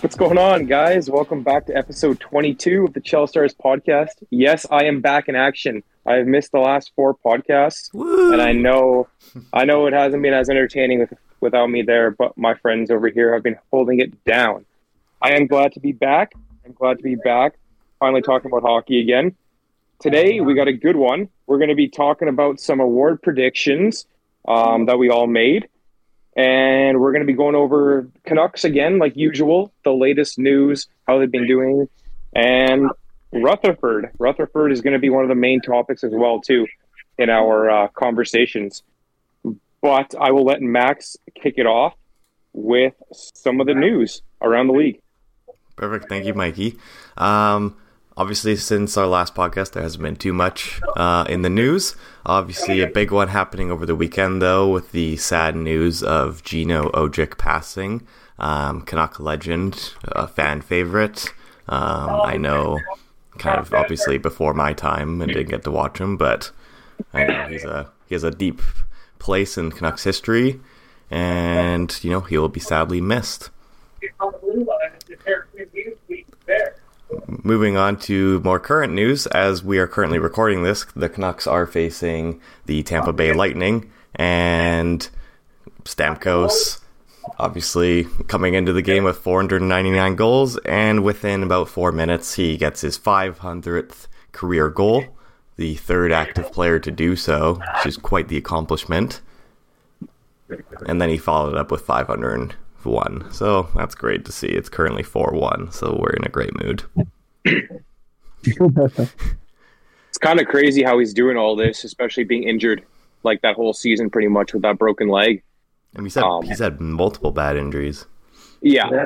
What's going on, guys? Welcome back to episode 22 of the Chel Stars podcast. Yes, I am back in action. I have missed the last four podcasts, Woo! and I know, I know it hasn't been as entertaining with, without me there. But my friends over here have been holding it down. I am glad to be back. I'm glad to be back. Finally talking about hockey again. Today we got a good one. We're going to be talking about some award predictions um, that we all made. And we're going to be going over Canucks again, like usual, the latest news, how they've been doing, and Rutherford. Rutherford is going to be one of the main topics as well, too, in our uh, conversations. But I will let Max kick it off with some of the news around the league. Perfect. Thank you, Mikey. Um, obviously, since our last podcast, there hasn't been too much uh, in the news. Obviously, a big one happening over the weekend, though, with the sad news of Gino Odjick passing. Um, Canuck legend, a fan favorite. Um, I know, kind of obviously before my time and didn't get to watch him, but I know he's a he has a deep place in Canucks history, and you know he will be sadly missed. Moving on to more current news, as we are currently recording this, the Canucks are facing the Tampa Bay Lightning, and Stamkos obviously coming into the game with 499 goals, and within about four minutes, he gets his 500th career goal, the third active player to do so, which is quite the accomplishment. And then he followed up with 501. So that's great to see. It's currently 4 1, so we're in a great mood. It's kind of crazy how he's doing all this, especially being injured like that whole season, pretty much with that broken leg. And we said Um, he's had multiple bad injuries. Yeah.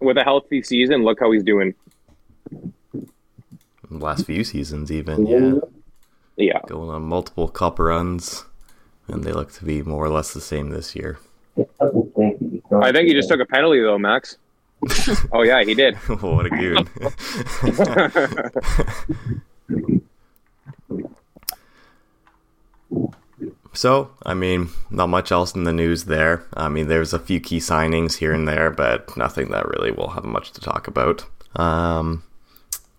With a healthy season, look how he's doing. last few seasons, even. Yeah. Yeah. Going on multiple cup runs, and they look to be more or less the same this year. I think he just took a penalty though, Max. oh yeah, he did. what a goon. so, I mean, not much else in the news there. I mean, there's a few key signings here and there, but nothing that really will have much to talk about. Um,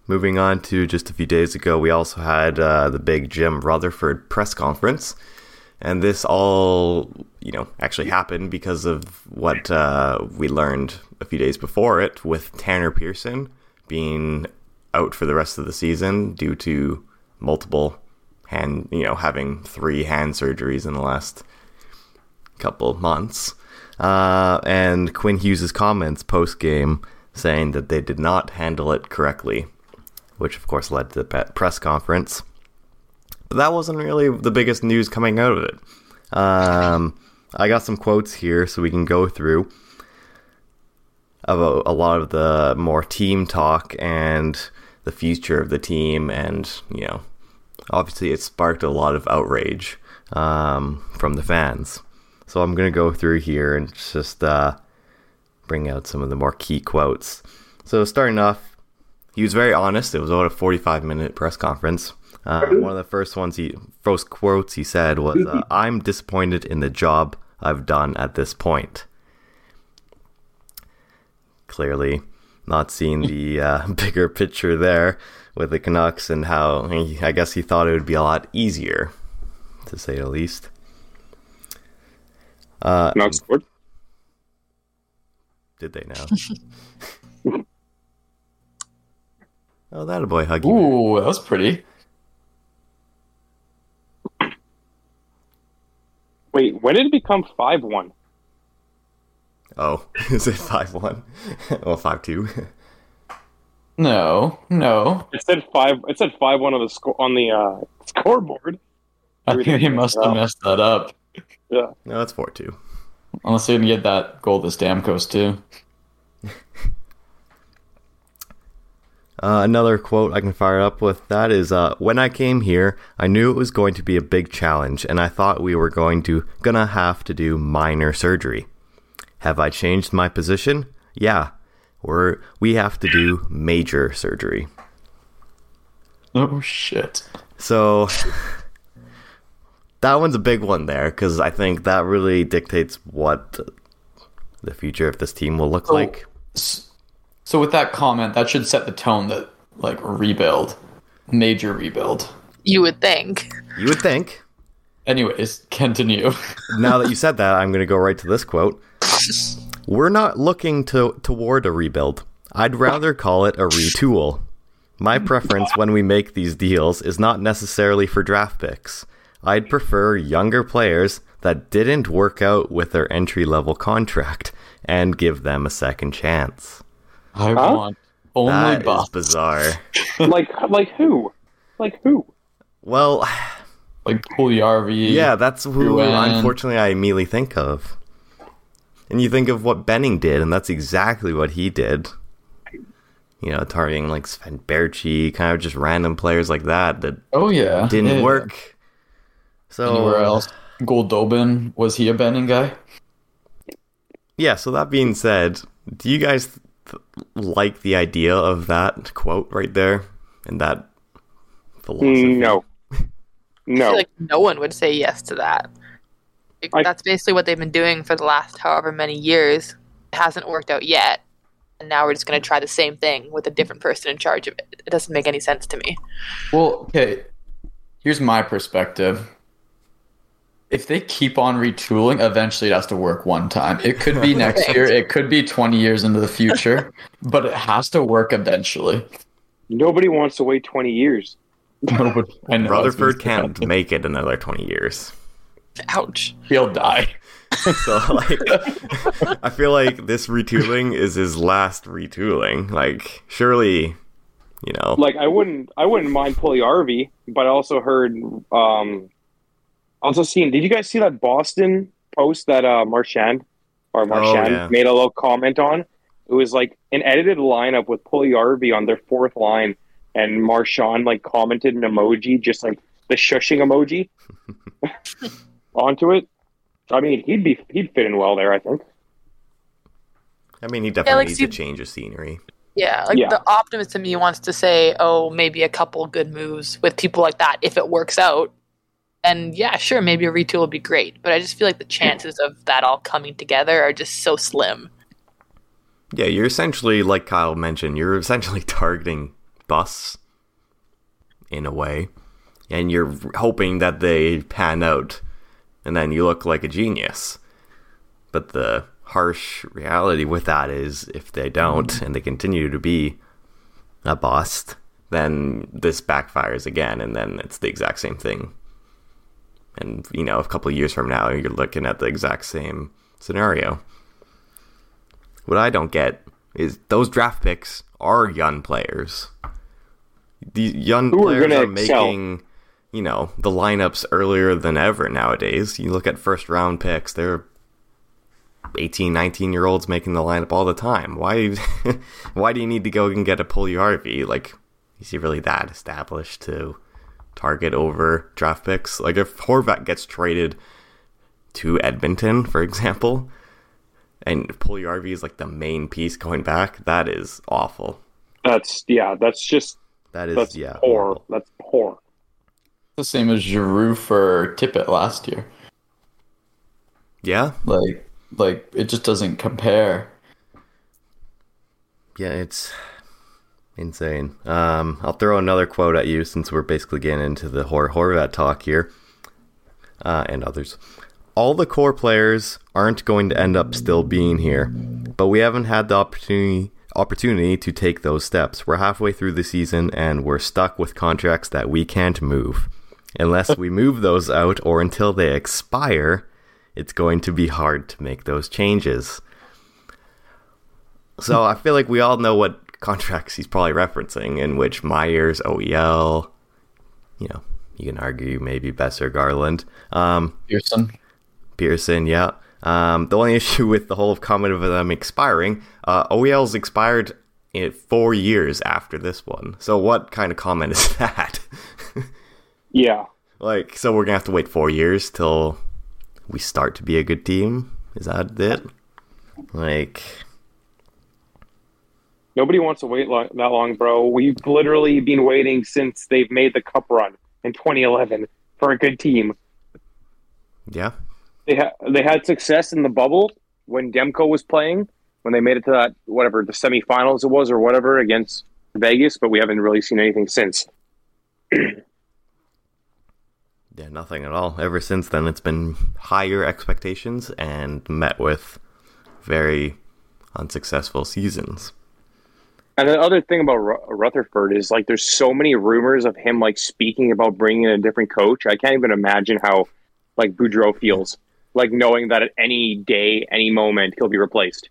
moving on to just a few days ago, we also had uh, the big Jim Rutherford press conference. And this all, you know, actually happened because of what uh, we learned a few days before it with Tanner Pearson being out for the rest of the season due to multiple hand, you know, having three hand surgeries in the last couple months. Uh, and Quinn Hughes' comments post game saying that they did not handle it correctly, which of course led to the press conference. But that wasn't really the biggest news coming out of it. Um, I got some quotes here so we can go through about a lot of the more team talk and the future of the team, and you know, obviously it sparked a lot of outrage um, from the fans. So I'm gonna go through here and just uh, bring out some of the more key quotes. So starting off, he was very honest. It was about a 45 minute press conference. Uh, one of the first ones he first quotes he said was, uh, "I'm disappointed in the job I've done at this point." Clearly, not seeing the uh, bigger picture there with the Canucks and how he, I guess he thought it would be a lot easier, to say the least. Uh, Canucks scored. did they now? oh, that a boy, Huggy. Ooh, that was pretty. Wait, when did it become five one? Oh, is it five one? well, five two. No, no. It said five. It said five one on the score on the uh, scoreboard. I think he must have messed that up. Yeah. No, that's four two. Unless they didn't get that goal to Stamkos too. Uh, another quote I can fire up with that is uh, When I came here, I knew it was going to be a big challenge, and I thought we were going to gonna have to do minor surgery. Have I changed my position? Yeah, we're we have to do major surgery. Oh shit. So that one's a big one there because I think that really dictates what the future of this team will look So- like. S- So with that comment, that should set the tone that like rebuild, major rebuild. You would think. You would think. Anyways, continue. now that you said that, I'm going to go right to this quote. We're not looking to toward a rebuild. I'd rather call it a retool. My preference when we make these deals is not necessarily for draft picks. I'd prefer younger players that didn't work out with their entry level contract and give them a second chance. I Huh? Oh want only That is buff. bizarre. like like who? Like who? Well, Like Puljujarvi. yeah, that's who Ruan. unfortunately I immediately think of. And you think of what Benning did, and that's exactly what he did. You know, targeting like Sven Baertschi, kind of just random players like that that Oh yeah. didn't Yeah. work. So Anywhere else? Goldobin was he a Benning guy? Yeah. So that being said, do you guys th- like the idea of that quote right there and that philosophy? No. I No. feel like no one would say yes to that. Like, I- That's basically what they've been doing for the last however many years. It hasn't worked out yet. And now we're just going to try the same thing with a different person in charge of it. It doesn't make any sense to me. Well, okay. Here's my perspective. If they keep on retooling, eventually it has to work one time. It could be next year, it could be 20 years into the future, but it has to work eventually. Nobody wants to wait 20 years. Nobody, I know, Rutherford can't that. make it another 20 years. Ouch. He'll die. So, like, I feel like this retooling is his last retooling. Like, surely, you know. Like I wouldn't I wouldn't mind Puljujarvi, but I also heard um also seen did you guys see that Boston post that uh Marchand or Marchand yeah. made a little comment on? It was like an edited lineup with Puljujarvi on their fourth line and Marchand like commented an emoji, just like the shushing emoji onto it. I mean, he'd be he'd fit in well there, I think. I mean, he definitely like, needs see- to change of scenery. Yeah, like Yeah. the optimist in me wants to say, oh, maybe a couple good moves with people like that if it works out. And yeah, sure, maybe a retool would be great. But I just feel like the chances of that all coming together are just so slim. Yeah, you're essentially, like Kyle mentioned, you're essentially targeting busts in a way, and you're hoping that they pan out, and then you look like a genius. But the harsh reality with that is if they don't and they continue to be a bust, then this backfires again, and then it's the exact same thing. And, you know, a couple of years from now, you're looking at the exact same scenario. What I don't get is those draft picks are young players. These young Who players are excel. making, you know, the lineups earlier than ever nowadays. You look at first round picks, they're 18, 19 year olds making the lineup all the time. Why why do you need to go and get a Puljujarvi? Like, is he really that established to target over draft picks? Like, if Horvat gets traded to Edmonton, for example, and Puljujarvi is like the main piece going back, that is awful. That's yeah, that's just That is, that's yeah. poor. horrible. That's poor. The same as Giroux for Tippett last year. Yeah, Like, like it just doesn't compare. yeah, it's insane. Um, I'll throw another quote at you since we're basically getting into the Hor- Horvat talk here, uh, and others. All the core players aren't going to end up still being here, but we haven't had the opportunity opportunity to take those steps. We're halfway through the season and we're stuck with contracts that we can't move. Unless we move those out or until they expire, it's going to be hard to make those changes. So I feel like we all know what contracts he's probably referencing, in which Myers, OEL, you know, you can argue maybe Boeser, Garland, um, Pearson. Pearson, yeah. Um, the only issue with the whole of comment of them expiring, uh, OEL's expired in four years after this one. So what kind of comment is that? Yeah. like, so we're gonna have to wait four years till we start to be a good team? Is that it? Like, Nobody wants to wait lo- that long, bro. We've literally been waiting since they've made the cup run in 2011 for a good team. yeah, They had they had success in the bubble when Demko was playing, when they made it to that whatever the semifinals it was or whatever against Vegas, but we haven't really seen anything since. Yeah, nothing at all. Ever since then, it's been higher expectations and met with very unsuccessful seasons. And the other thing about Ru- Rutherford is like there's so many rumors of him like speaking about bringing in a different coach. I can't even imagine how like Boudreau feels, like knowing that at any day, any moment, he'll be replaced.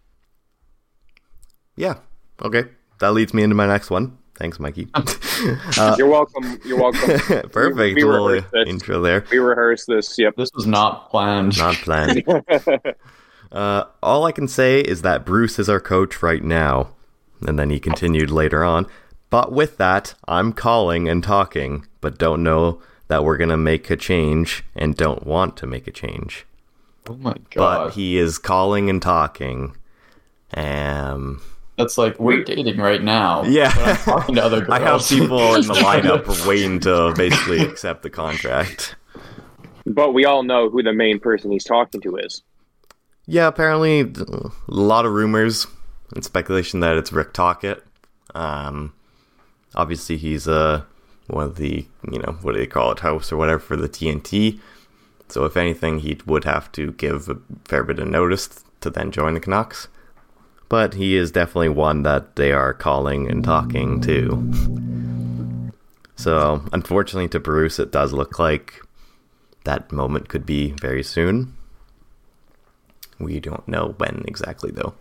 Yeah. Okay. That leads me into my next one. Thanks, Mikey. Uh, You're welcome. You're welcome. Perfect We- we little rehearsed this. intro there. we rehearsed this. Yep. This was not planned. Not planned. Uh, all I can say is that Bruce is our coach right now. And then he continued later on. But with that, I'm calling and talking, but don't know that we're going to make a change and don't want to make a change. oh my god. But he is calling and talking. Um, That's like we're dating right now. Yeah. I'm talking to other girls. I have people in the lineup waiting to basically accept the contract. but we all know who the main person he's talking to is. Yeah, apparently a lot of rumors and speculation that it's Rick Tocchet. Um, obviously, he's uh, one of the you know what do they call it, house or whatever for the TNT. So if anything, he would have to give a fair bit of notice to then join the Canucks. But he is definitely one that they are calling and talking to. So unfortunately, to Bruce, it does look like that moment could be very soon. We don't know when exactly, though.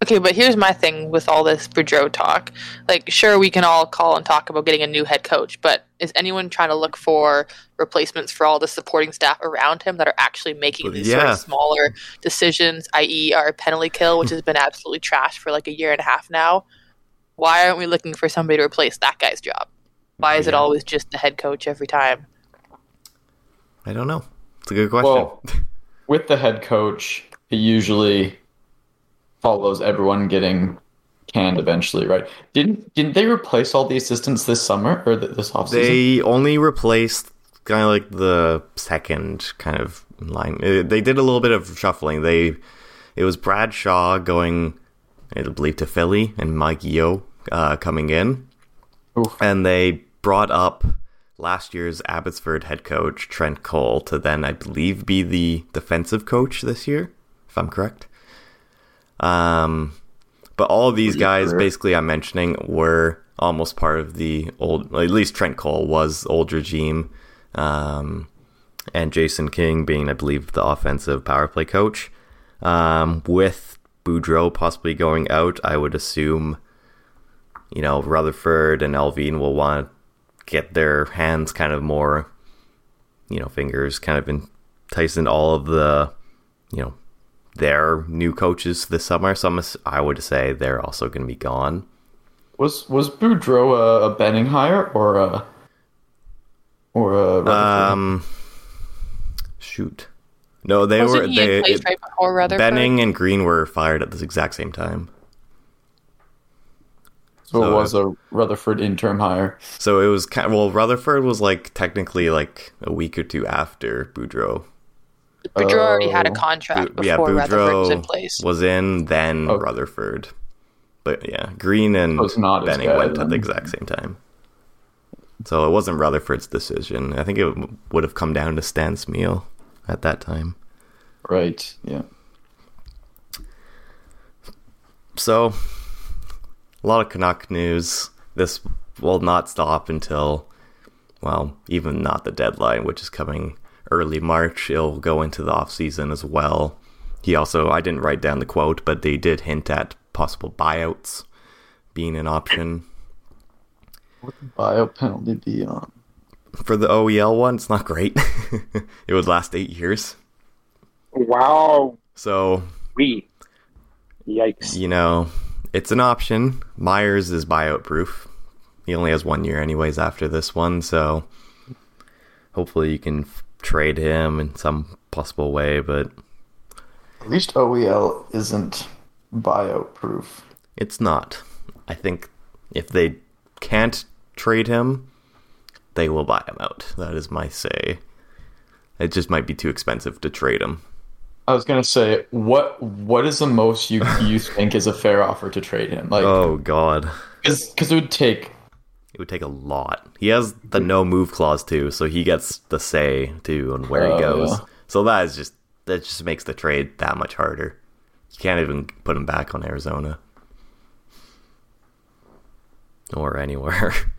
Okay, but here's my thing with all this Boudreau talk. Like, sure, we can all call and talk about getting a new head coach, but is anyone trying to look for replacements for all the supporting staff around him that are actually making these sort of smaller decisions, i.e., our penalty kill, which has been absolutely trashed for like a year and a half now? Why aren't we looking for somebody to replace that guy's job? Why is it always just the head coach every time? I don't know. It's a good question. Well, with the head coach, it usually follows everyone getting canned eventually, right? Didn't didn't they replace all the assistants this summer or th- this offseason? they only replaced kind of like the second kind of line. Uh, They did a little bit of shuffling. They it was Brad Shaw going, I believe, to Philly and Mike Yeo uh, coming in. Oof. and they brought up last year's Abbotsford head coach Trent Cull to then, I believe, be the defensive coach this year, if I'm correct. Um, but all of these guys, career. basically, I'm mentioning, were almost part of the old. At least Trent Cull was old regime, um, and Jason King being, I believe, the offensive power play coach. Um, with Boudreau possibly going out, I would assume you know, Rutherford and Allvin will want to get their hands kind of more, you know, fingers kind of enticed into all of the, you know, their new coaches this summer. So I'm, I would say they're also going to be gone. Was was Boudreau a, a Benning hire or a or a Um, shoot. No, they Wasn't were he they in place right before Rutherford? Benning and Green were fired at this exact same time. so it was a Rutherford interim hire. So it was kind of, well, Rutherford was like technically like a week or two after Boudreau. Boudreau already had a Oh. contract Bu- before Rutherford was in place. was in, then Okay. Rutherford. But yeah, Green and So not Benning bad went at the exact same time. So it wasn't Rutherford's decision. I think it would have come down to Stan Smyl at that time. Right. Yeah. So a lot of Canuck news. This will not stop until, well, even not the deadline, which is coming early March. It'll go into the off season as well. He also, I didn't write down the quote, but they did hint at possible buyouts being an option. What the buyout penalty be on? For the OEL one, it's not great. it would last eight years. Wow. So, We. Yikes. you know, it's an option. Myers is buyout proof. He only has one year, anyways, after this one. So, hopefully, you can f- trade him in some possible way. But At least OEL isn't buyout proof. it's not. I think if they can't trade him, they will buy him out. That is my say. It just might be too expensive to trade him. I was gonna say, what what is the most you you think is a fair offer to trade him? Like, Oh god. because it would take. It would take a lot. He has the no move clause too, so he gets the say too on where Oh, he goes. yeah. So that is just that just makes the trade that much harder. You can't even put him back on Arizona or anywhere.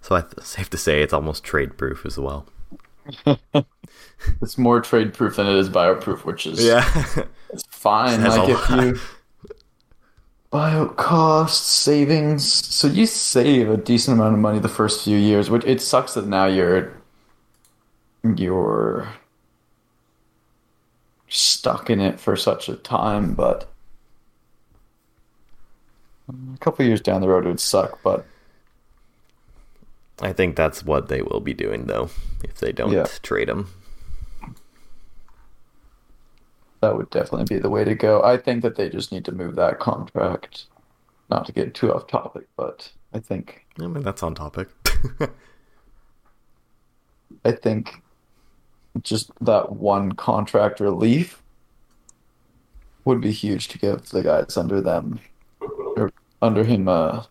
so I th- safe to say it's almost trade proof as well. It's more trade proof than it is bio proof, which is Yeah. it's fine. Like if lot. you bio costs savings, so you save a decent amount of money the first few years. Which it sucks that now you're you're stuck in it for such a time, but a couple years down the road it would suck. But I think that's what they will be doing though if they don't Yeah. trade him. That would definitely be the way to go. I think that they just need to move that contract. Not to get too off topic, but I think I mean that's on topic. I think just that one contract relief would be huge to give the guys under them or under him a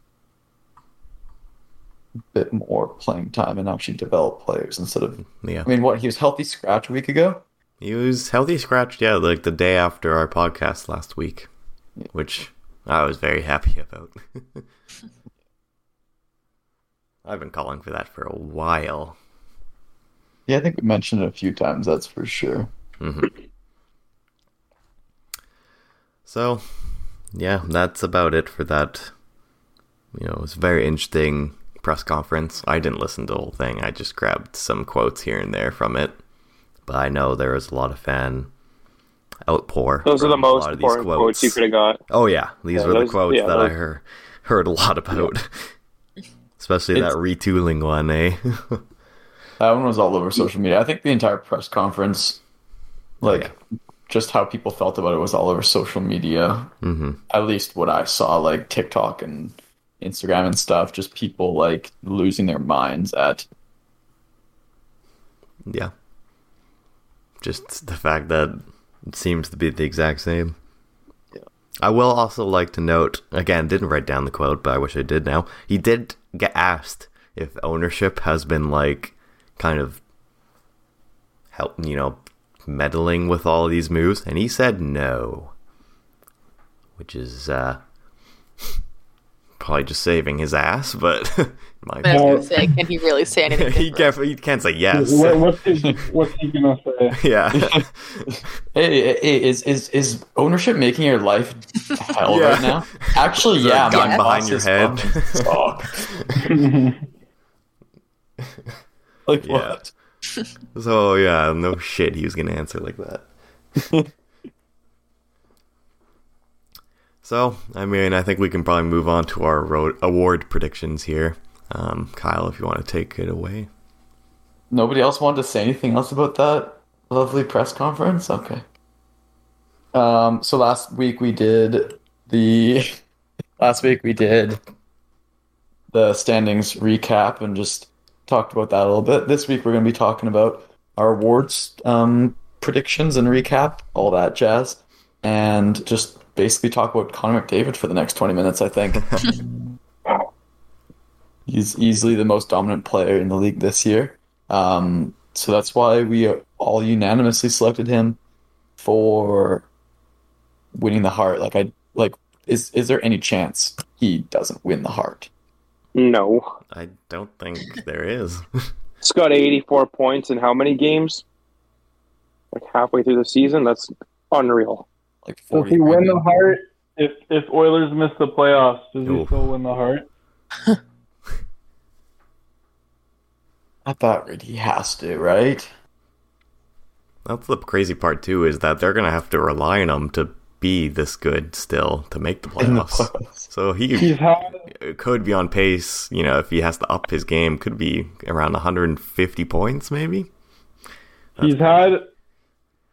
bit more playing time and actually develop players instead of yeah. I mean what he was healthy scratch a week ago? He was healthy scratched, yeah, like the day after our podcast last week, which I was very happy about. I've been calling for that for a while. Yeah, I think we mentioned it a few times, that's for sure. hmm So, yeah, that's about it for that. You know, it was a very interesting press conference. I didn't listen to the whole thing. I just grabbed some quotes here and there from it. But I know there was a lot of fan outpour. Those are the most lot of these important quotes you could have got. Oh yeah, these Yeah, were the quotes yeah, that I heard heard a lot about. Especially It's- that retooling one, eh? That one was all over social media. I think the entire press conference, like just how people felt about it, was all over social media. hmm At least what I saw, like TikTok and Instagram and stuff. Just people like losing their minds at. Yeah. Just the fact that it seems to be the exact same. Yeah. I will also like to note again, didn't write down the quote, but I wish I did now. He did get asked if ownership has been like kind of help, you know, meddling with all of these moves, and he said no, which is uh, probably just saving his ass. But my I was gonna say, can he really say anything? he can't he can't say yes. What, what's he, what's he gonna say? yeah, Hey, hey, is is is ownership making your life hell Yeah. right now? Actually, Is yeah. gun my behind your bosses head? fucking suck. like Yeah. what? So yeah, no shit, he was gonna answer like that. so I mean, I think we can probably move on to our award predictions here. Um, Kyle, if you want to take it away. Nobody else wanted to say anything else about that lovely press conference? Okay. Um, so last week we did the last week we did the standings recap and just talked about that a little bit. This week we're going to be talking about our awards um, predictions and recap, all that jazz, and just basically talk about Connor McDavid for the next 20 minutes, I think. He's easily the most dominant player in the league this year. Um, so that's why we all unanimously selected him for winning the Hart. Like I like is is there any chance he doesn't win the Hart? No. I don't think there is. It's got 84 points in how many games? Like halfway through the season? That's unreal. Like Does he win the Hart if if Oilers miss the playoffs? Does he Oof. still win the Hart? At thought rate, he has to, right? That's the crazy part too, is that they're gonna have to rely on him to be this good still to make the In the playoffs. playoffs. So he had could be on pace. You know, if he has to up his game, could be around 150 points, maybe. he's had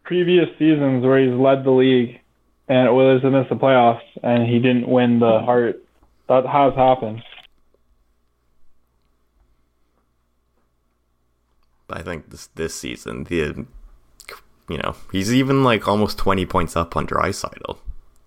previous seasons where he's led the league and Oilers have missed the playoffs and he didn't win the Hart. That has happened. I think this this season the you know he's even like almost twenty points up on Draisaitl,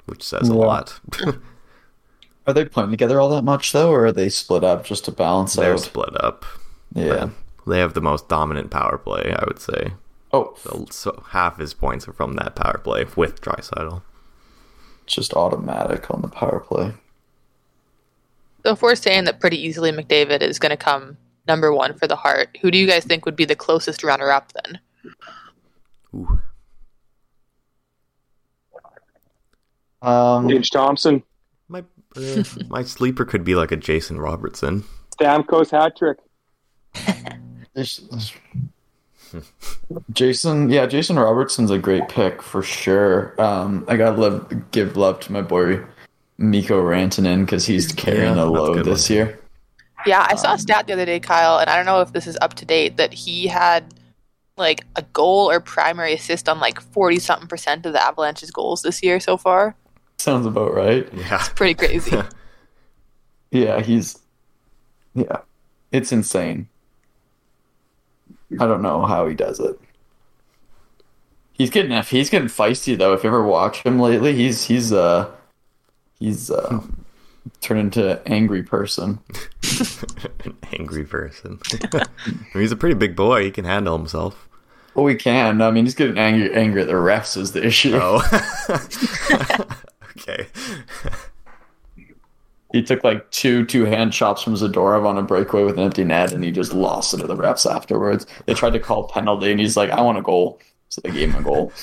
which says a lot. Are they playing together all that much though, or are they split up just to balance They're out? split up. Yeah. They have the most dominant power play, I would say. Oh, So, so half his points are from that power play with Draisaitl. just automatic on the power play. So if we're saying that pretty easily McDavid is going to come number one for the Hart, who do you guys think would be the closest runner-up then? Ooh. Um, Tage Thompson, My uh, my sleeper could be like a Jason Robertson. Stamkos hat trick. there's- there's- Jason, yeah, Jason Robertson's a great pick for sure. Um, I gotta love, give love to my boy Mikko Rantanen because he's carrying Yeah, the load this one. year. Yeah, I saw a stat the other day, Kyle, and I don't know if this is up to date, that he had like a goal or primary assist on like 40 something percent of the Avalanche's goals this year so far. Sounds about right. Yeah. It's pretty crazy. Yeah, he's yeah, it's insane. I don't know how he does it. He's getting he's getting feisty though. If you ever watch him lately, he's he's uh he's uh turned into an angry person. An angry person. I mean, he's a pretty big boy. He can handle himself. Well, we can. I mean, he's getting angry angry at the refs is the issue. Oh. okay. He took like two two hand chops from Zadorov on a breakaway with an empty net, and he just lost it to the refs afterwards. They tried to call penalty, and he's like, "I want a goal," so they gave him a goal.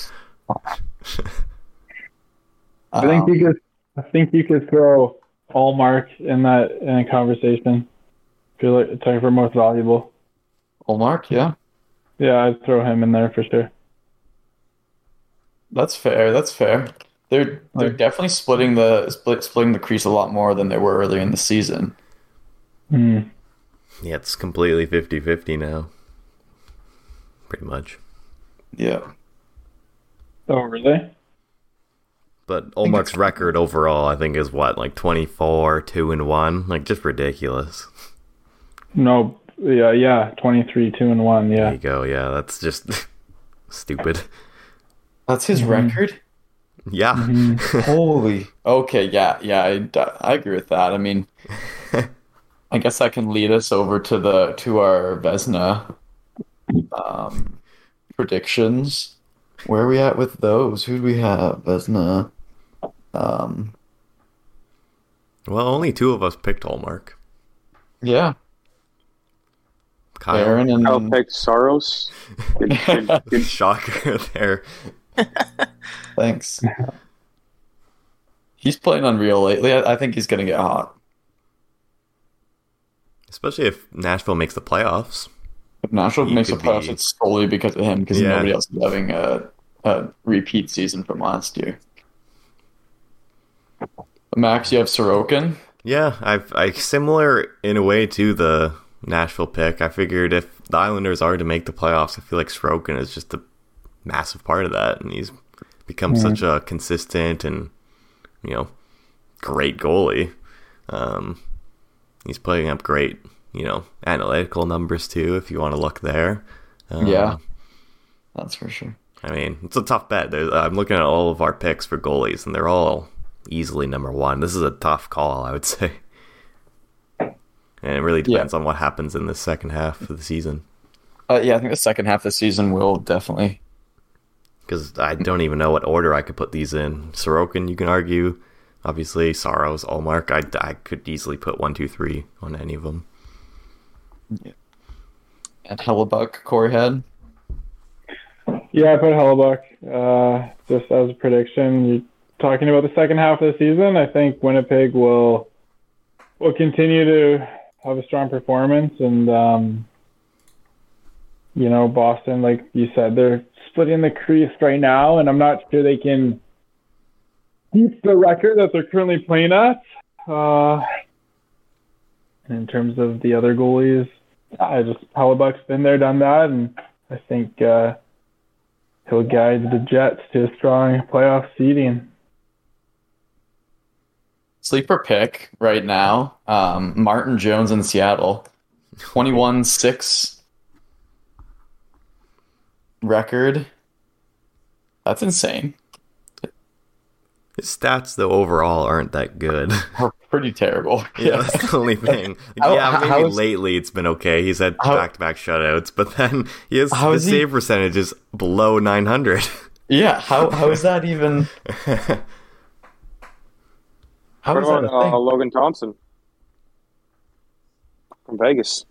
I think Um, you could. I think you could throw Ullmark in that in a conversation. Feel like it's like for most valuable. Ullmark, yeah, Yeah, I'd throw him in there for sure. that's fair. That's fair. They're they're Like- definitely splitting the split splitting the crease a lot more than they were earlier in the season. Hmm. Yeah, it's completely 50 50 now. Pretty much. Yeah, Oh, really? But Ullmark's record overall, I think, is what, like 24, 2 and 1? Like, just ridiculous. No. Yeah, yeah. Twenty-three, two, and one. There Yeah. you go. Yeah, that's just stupid. that's his Mhm. record. Yeah. Mhm. Holy. Okay, yeah, yeah, I, I agree with that. I mean, I guess that can lead us over to the to our Vezina um, predictions. Where are we at with those? Who do we have? Vezina. Um, Well, only two of us picked Ullmark. yeah, Kyle. Aaron and I picked Saros. Good, good, good. Shocker there. thanks. He's playing unreal lately. I, I think he's gonna get hot. Especially if Nashville makes the playoffs. If Nashville He makes the playoffs, be- it's solely because of him. Because Yeah. nobody else is having a, a repeat season from last year. Max, you have Sorokin. Yeah, I've I similar in a way to the Nashville pick. I figured if the Islanders are to make the playoffs, I feel like Sorokin is just a massive part of that, and he's become such a consistent and you know great goalie. Um, he's putting up great, you know, analytical numbers too. If you want to look there, um, Yeah, that's for sure. I mean, it's a tough bet. There's, I'm looking at all of our picks for goalies, and they're all easily number one. This is a tough call, I would say. And it really Yeah. depends on what happens in the second half of the season. Uh, yeah, I think the second half of the season will definitely. Because I don't even know what order I could put these in. Sorokin, you can argue. Obviously, Saros, Ullmark. I, I could easily put one, two, three on any of them. And Hellebuyck, Corey Head. Yeah, I put Hellebuyck. Uh, just as a prediction, You're talking about the second half of the season. I think Winnipeg will will continue to have a strong performance, and um, you know, Boston, like you said, they're splitting the crease right now, and I'm not sure they can keep the record that they're currently playing at. Uh, in terms of the other goalies, I just Hellebuyck's been there, done that, and I think. Uh, he'll guide the Jets to a strong playoff seeding. Sleeper pick right now. Um, Martin Jones in Seattle. 21 6 record. That's insane. His stats, though, overall aren't that good. Are pretty terrible. yeah, that's the only thing. How- yeah, maybe how is- lately it's been okay. He's had back-to-back shutouts, but then he has How his is he- save percentage is below 900. Yeah, how how is that even? How What is that about a thing? uh, Logan Thompson from Vegas?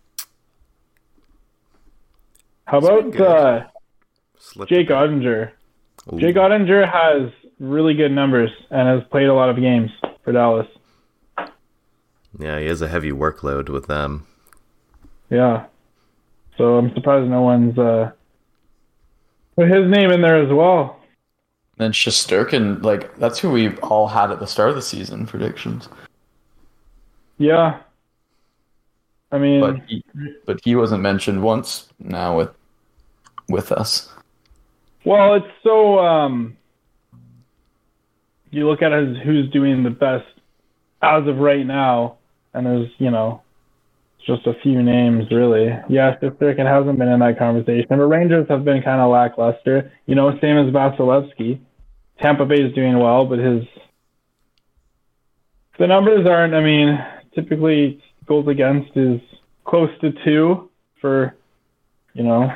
How It's about uh, Jake Oettinger? Ooh. Jake Oettinger has really good numbers and has played a lot of games for Dallas. Yeah, he has a heavy workload with them. Yeah. So I'm surprised no one's uh, put his name in there as well. Then Shesterkin, like that's who we all had at the start of the season predictions. Yeah. I mean, But he, but he wasn't mentioned once now with with us. well, it's so um, you look at as who's doing the best as of right now, and there's you know just a few names really. Yeah, Shesterkin hasn't been in that conversation, but Rangers have been kind of lackluster. You know, same as Vasilevskiy. Tampa Bay is doing well, but his the numbers aren't. I mean, typically goals against is close to two for you know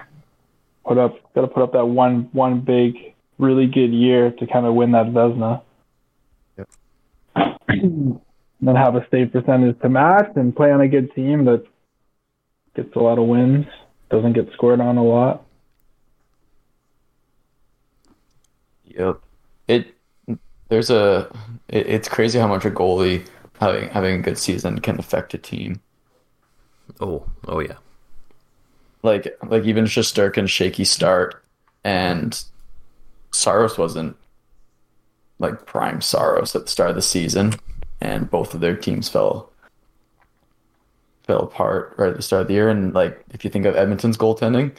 put up got to put up that one one big really good year to kind of win that Vezina. Yep. and then have a save percentage to match and play on a good team that gets a lot of wins, doesn't get scored on a lot. Yep. It there's a it, it's crazy how much a goalie having having a good season can affect a team. Oh, oh yeah. Like like even Shesterkin's shaky start and Saros wasn't like prime Saros at the start of the season and both of their teams fell fell apart right at the start of the year and like if you think of Edmonton's goaltending,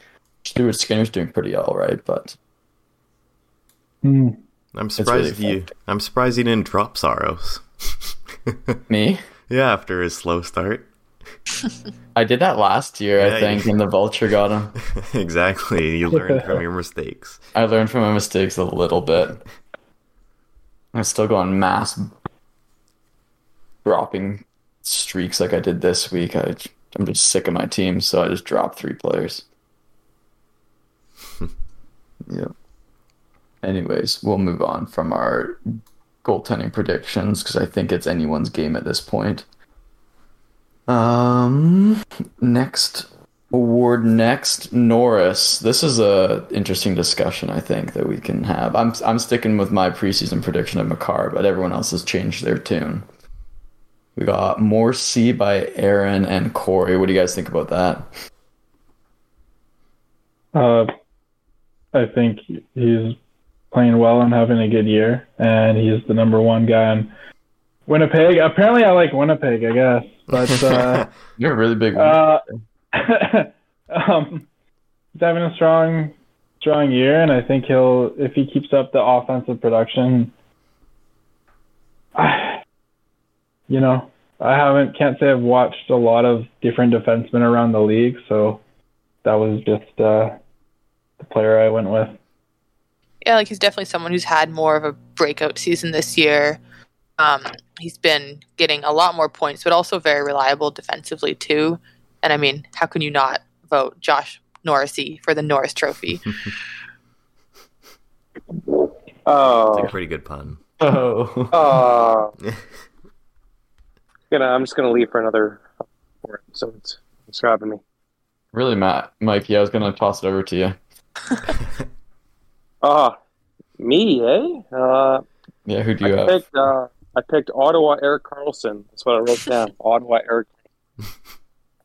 Stuart Skinner's doing pretty all right, but Hmm. I'm really surprised you. fucked. I'm surprised he didn't drop Saros. me yeah, after his slow start. I did that last year, Yeah, I think, you- and the vulture got him. exactly. You learn from your mistakes. I learned from my mistakes a little bit. I'm still going mass dropping streaks like I did this week. I, I'm just sick of my team, so I just dropped three players. yeah. Anyways, we'll move on from our goaltending predictions because I think it's anyone's game at this point. Um, next award next Norris. This is a interesting discussion I think that we can have. I'm I'm sticking with my preseason prediction of Makar, but everyone else has changed their tune. We got Morrissey by Aaron and Corey. What do you guys think about that? Uh, I think he's playing well and having a good year, and he's the number one guy in Winnipeg. Apparently, I like Winnipeg, I guess, but uh, You're a really big one. uh, um, he's having a strong, strong year, and I think he'll if he keeps up the offensive production. You know, I haven't can't say I've watched a lot of different defensemen around the league, so that was just uh, the player I went with. yeah, like he's definitely someone who's had more of a breakout season this year. Um, he's been getting a lot more points, but also very reliable defensively too. And I mean, how can you not vote Josh Norrisy for the Norris Trophy? Oh, It's a pretty good pun. oh. uh, gonna. I'm just gonna leave for another four episodes. It's grabbing me. Really, Matt, Mike? Yeah, I was gonna toss it over to you. Uh me, eh? Uh, Yeah, who do I you have? picked. Uh, I picked Ottawa Erik Karlsson. That's what I wrote down. Ottawa Eric.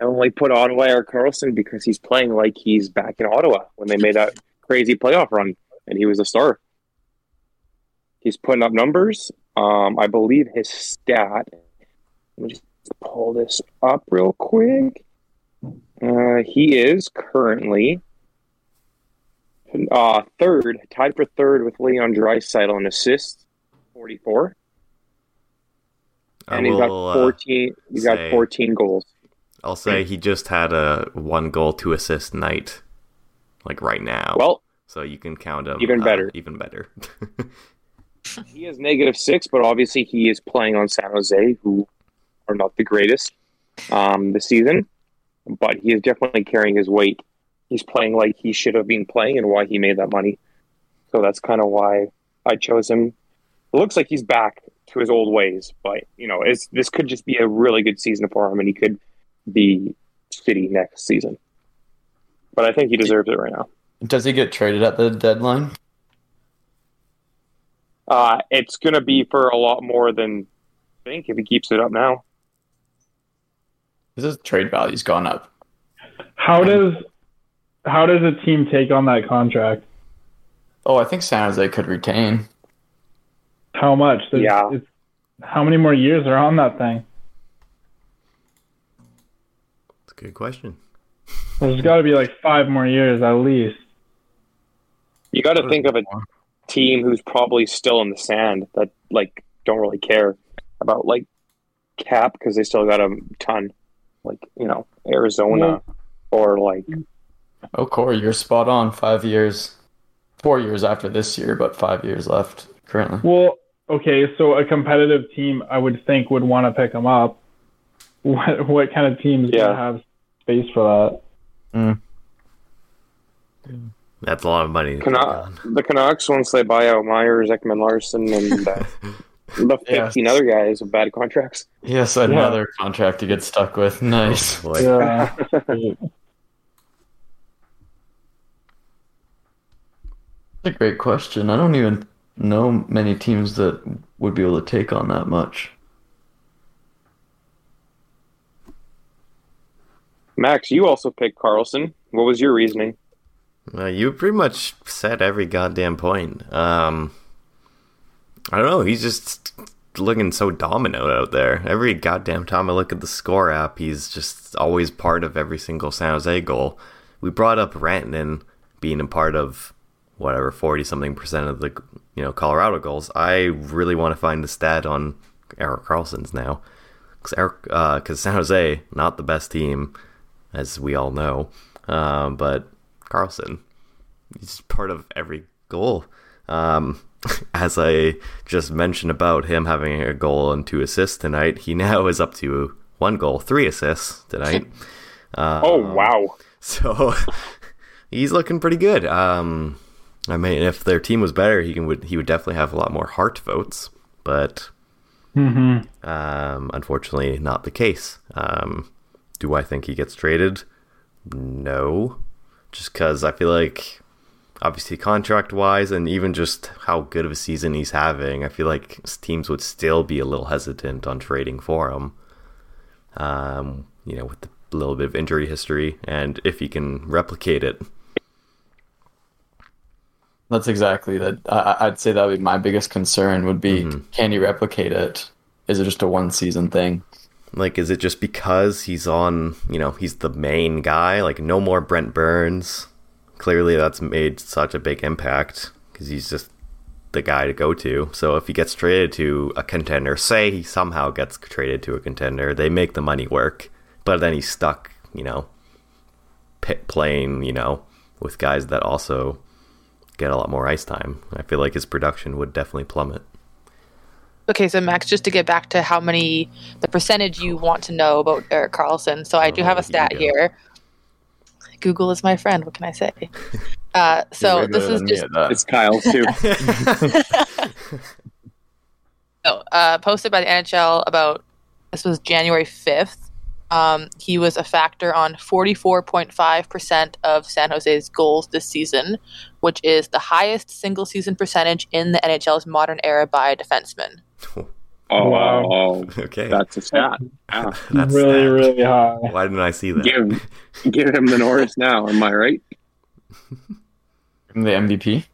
I only put Ottawa Erik Karlsson because he's playing like he's back in Ottawa when they made that crazy playoff run, and he was a star. He's putting up numbers. Um, I believe his stat. Let me just pull this up real quick. Uh, he is currently uh, third, tied for third with Leon Draisaitl in assists, forty-four, I and he's got will, uh, fourteen. he's got fourteen goals. I'll say he just had a one goal, two assist night, like right now. Well, so you can count him Even uh, better. even better. He is negative six, but obviously he is playing on San Jose, who are not the greatest um, this season. But he is definitely carrying his weight. He's playing like he should have been playing, and why he made that money. So that's kind of why I chose him. It looks like he's back to his old ways, but you know, it's, this could just be a really good season for him, and he could be shitty next season. But I think he deserves it right now. Does he get traded at the deadline? Uh, it's going to be for a lot more than I think if he keeps it up now. His trade value's gone up. How does how does a team take on that contract? Oh, I think San Jose could retain. How much? There's- Yeah. It's, how many more years are on that thing? That's a good question. There's got to be like five more years at least. You got to think of a team who's probably still in the sand that like don't really care about like cap because they still got a ton, like you know Arizona or like Oh, Corey, you're spot on. Five years, four years after this year, but five years left currently. Well, okay, so a competitive team, I would think, would want to pick him up. What what kind of teams Yeah. gonna have space for that? That's a lot of money. to take Cana- on. the Canucks once they buy out Myers, Ekman-Larsson, and uh, the Yeah. fifteen other guys with bad contracts. Yes, another contract to get stuck with. Nice. Boy. Yeah. That's a great question. I don't even know many teams that would be able to take on that much. Max, you also picked Karlsson. What was your reasoning? Uh, you pretty much said every goddamn point. Um, I don't know. He's just looking so dominant out there. Every goddamn time I look at the score app, he's just always part of every single San Jose goal. We brought up Rantanen being a part of whatever forty something percent of the you know Colorado goals. I really want to find the stat on Erik Karlsson's now because Erik because San Jose not the best team as we all know, um, but Karlsson he's part of every goal. Um, as I just mentioned about him having a goal and two assists tonight, he now is up to one goal, three assists tonight. Um, Oh wow! so he's looking pretty good. Um, I mean, if their team was better, he can, would he would definitely have a lot more Hart votes, but Mm-hmm. um, unfortunately, not the case. Um, do I think he gets traded? No, just because I feel like, obviously, contract wise, and even just how good of a season he's having, I feel like teams would still be a little hesitant on trading for him. Um, you know, with the little bit of injury history, and if he can replicate it. That's exactly that. I, I'd say that would be my biggest concern. Would be can he replicate it? Is it just a one season thing? Like, is it just because he's on, you know, he's the main guy? Like, no more Brent Burns. Clearly, that's made such a big impact because he's just the guy to go to. So, if he gets traded to a contender, say he somehow gets traded to a contender, they make the money work, but then he's stuck, you know, pit playing, you know, with guys that also get a lot more ice time. I feel like his production would definitely plummet. Okay, so Max, just to get back to how many, the percentage you want to know about Erik Karlsson. So I do Oh, have a stat here. Google is my friend. What can I say? Uh, so this is just it's Kyle's too. oh, uh, posted by the NHL about this was January fifth. Um, he was a factor on 44.5% of San Jose's goals this season, which is the highest single season percentage in the NHL's modern era by a defenseman. Oh, Wow. okay. that's a stat. Yeah. That's really, that. really high. Why didn't I see that? Give give him the Norris now. Am I right? In the MVP.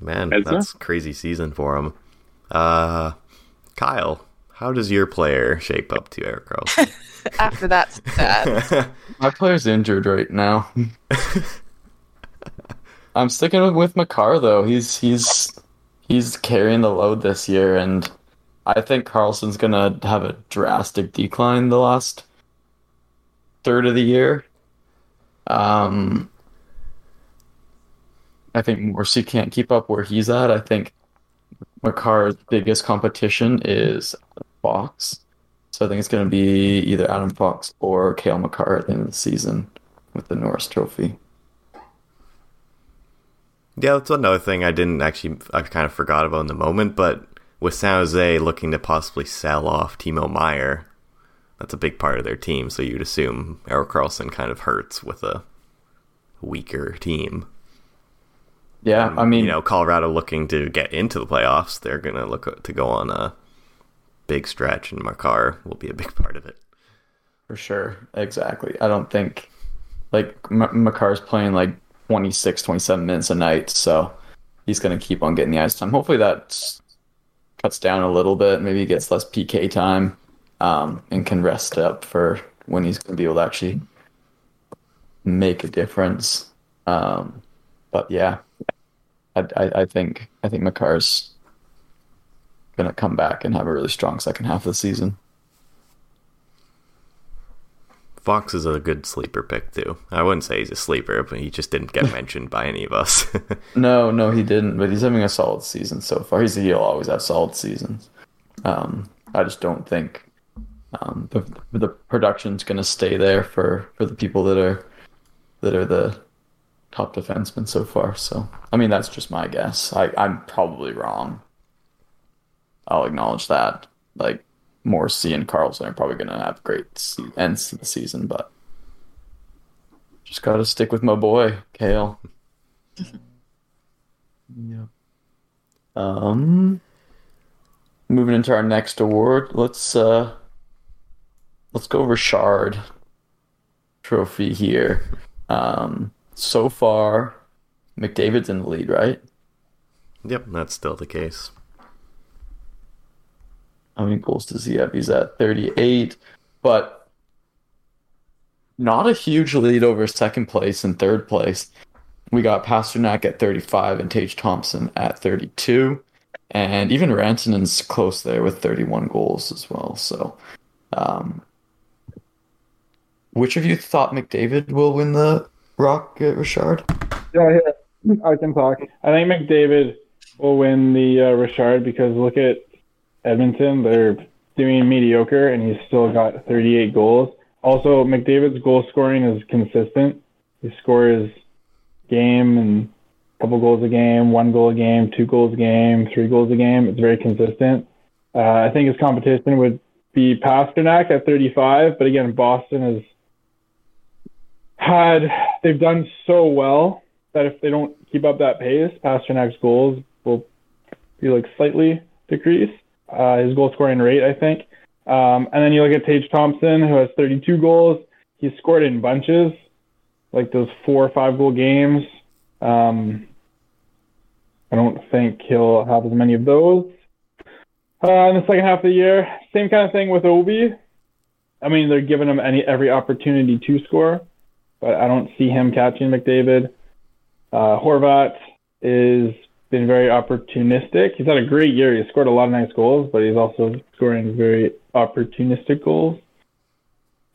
Man, Ezra? that's crazy season for him. Uh, Kyle, how does your player shape up to Erik Karlsson? After that stat, My player's injured right now. I'm sticking with, with Makar though. He's he's he's carrying the load this year, and I think Karlsson's gonna have a drastic decline the last third of the year. Um, I think Morrissey can't keep up where he's at. I think Makar's biggest competition is Fox. So I think it's going to be either Adam Fox or Cale Makar at the end of the season with the Norris Trophy. Yeah, that's another thing I didn't actually, I kind of forgot about in the moment, but with San Jose looking to possibly sell off Timo Meier, that's a big part of their team, so you'd assume Erik Karlsson kind of hurts with a weaker team. Yeah, I mean, you know, Colorado looking to get into the playoffs, they're going to look to go on a big stretch, and Makar will be a big part of it. For sure. Exactly. I don't think, like, M- Makar's playing like 26, 27 minutes a night. So he's going to keep on getting the ice time. Hopefully that cuts down a little bit. Maybe he gets less PK time um, and can rest up for when he's going to be able to actually make a difference. Um, but yeah, I, I, I think I think Makar's going to come back and have a really strong second half of the season. Fox is a good sleeper pick too. I wouldn't say he's a sleeper, but he just didn't get mentioned by any of us. no, no, he didn't. But he's having a solid season so far. He's he'll always have solid seasons. Um, I just don't think um, the the production's going to stay there for, for the people that are that are the top defensemen so far. So I mean that's just my guess. I I'm probably wrong. I'll acknowledge that. Like Morrissey and Karlsson are probably going to have great se- ends to the season, but just got to stick with my boy Cale. yeah. Um, moving into our next award, let's uh, let's go Richard Trophy here. Um, so far, McDavid's in the lead, right? Yep, that's still the case. How many goals does he have? He's at 38, but not a huge lead over second place and third place. We got Pastrnak at 35 and Tage Thompson at 32. And even Rantanen's close there with 31 goals as well. So, um, which of you thought McDavid will win the Rock, uh, Richard? Yeah, yeah, I can talk. I think McDavid will win the uh, Richard because look at Edmonton. They're doing mediocre, and he's still got 38 goals. Also, McDavid's goal scoring is consistent. He scores game and a couple goals a game, one goal a game, two goals a game, three goals a game. It's very consistent. Uh, I think his competition would be Pastrnak at 35, but again, Boston has had they've done so well that if they don't keep up that pace, Pastrnak's goals will be like slightly decreased uh, his goal scoring rate, I think. Um, and then you look at Tage Thompson, who has 32 goals. He's scored in bunches, like those four or five goal games. Um, I don't think he'll have as many of those uh, in the second half of the year. Same kind of thing with Ovi. I mean, they're giving him any every opportunity to score, but I don't see him catching McDavid. Uh, Horvat is been very opportunistic. He's had a great year. He's scored a lot of nice goals, but he's also scoring very opportunistic goals.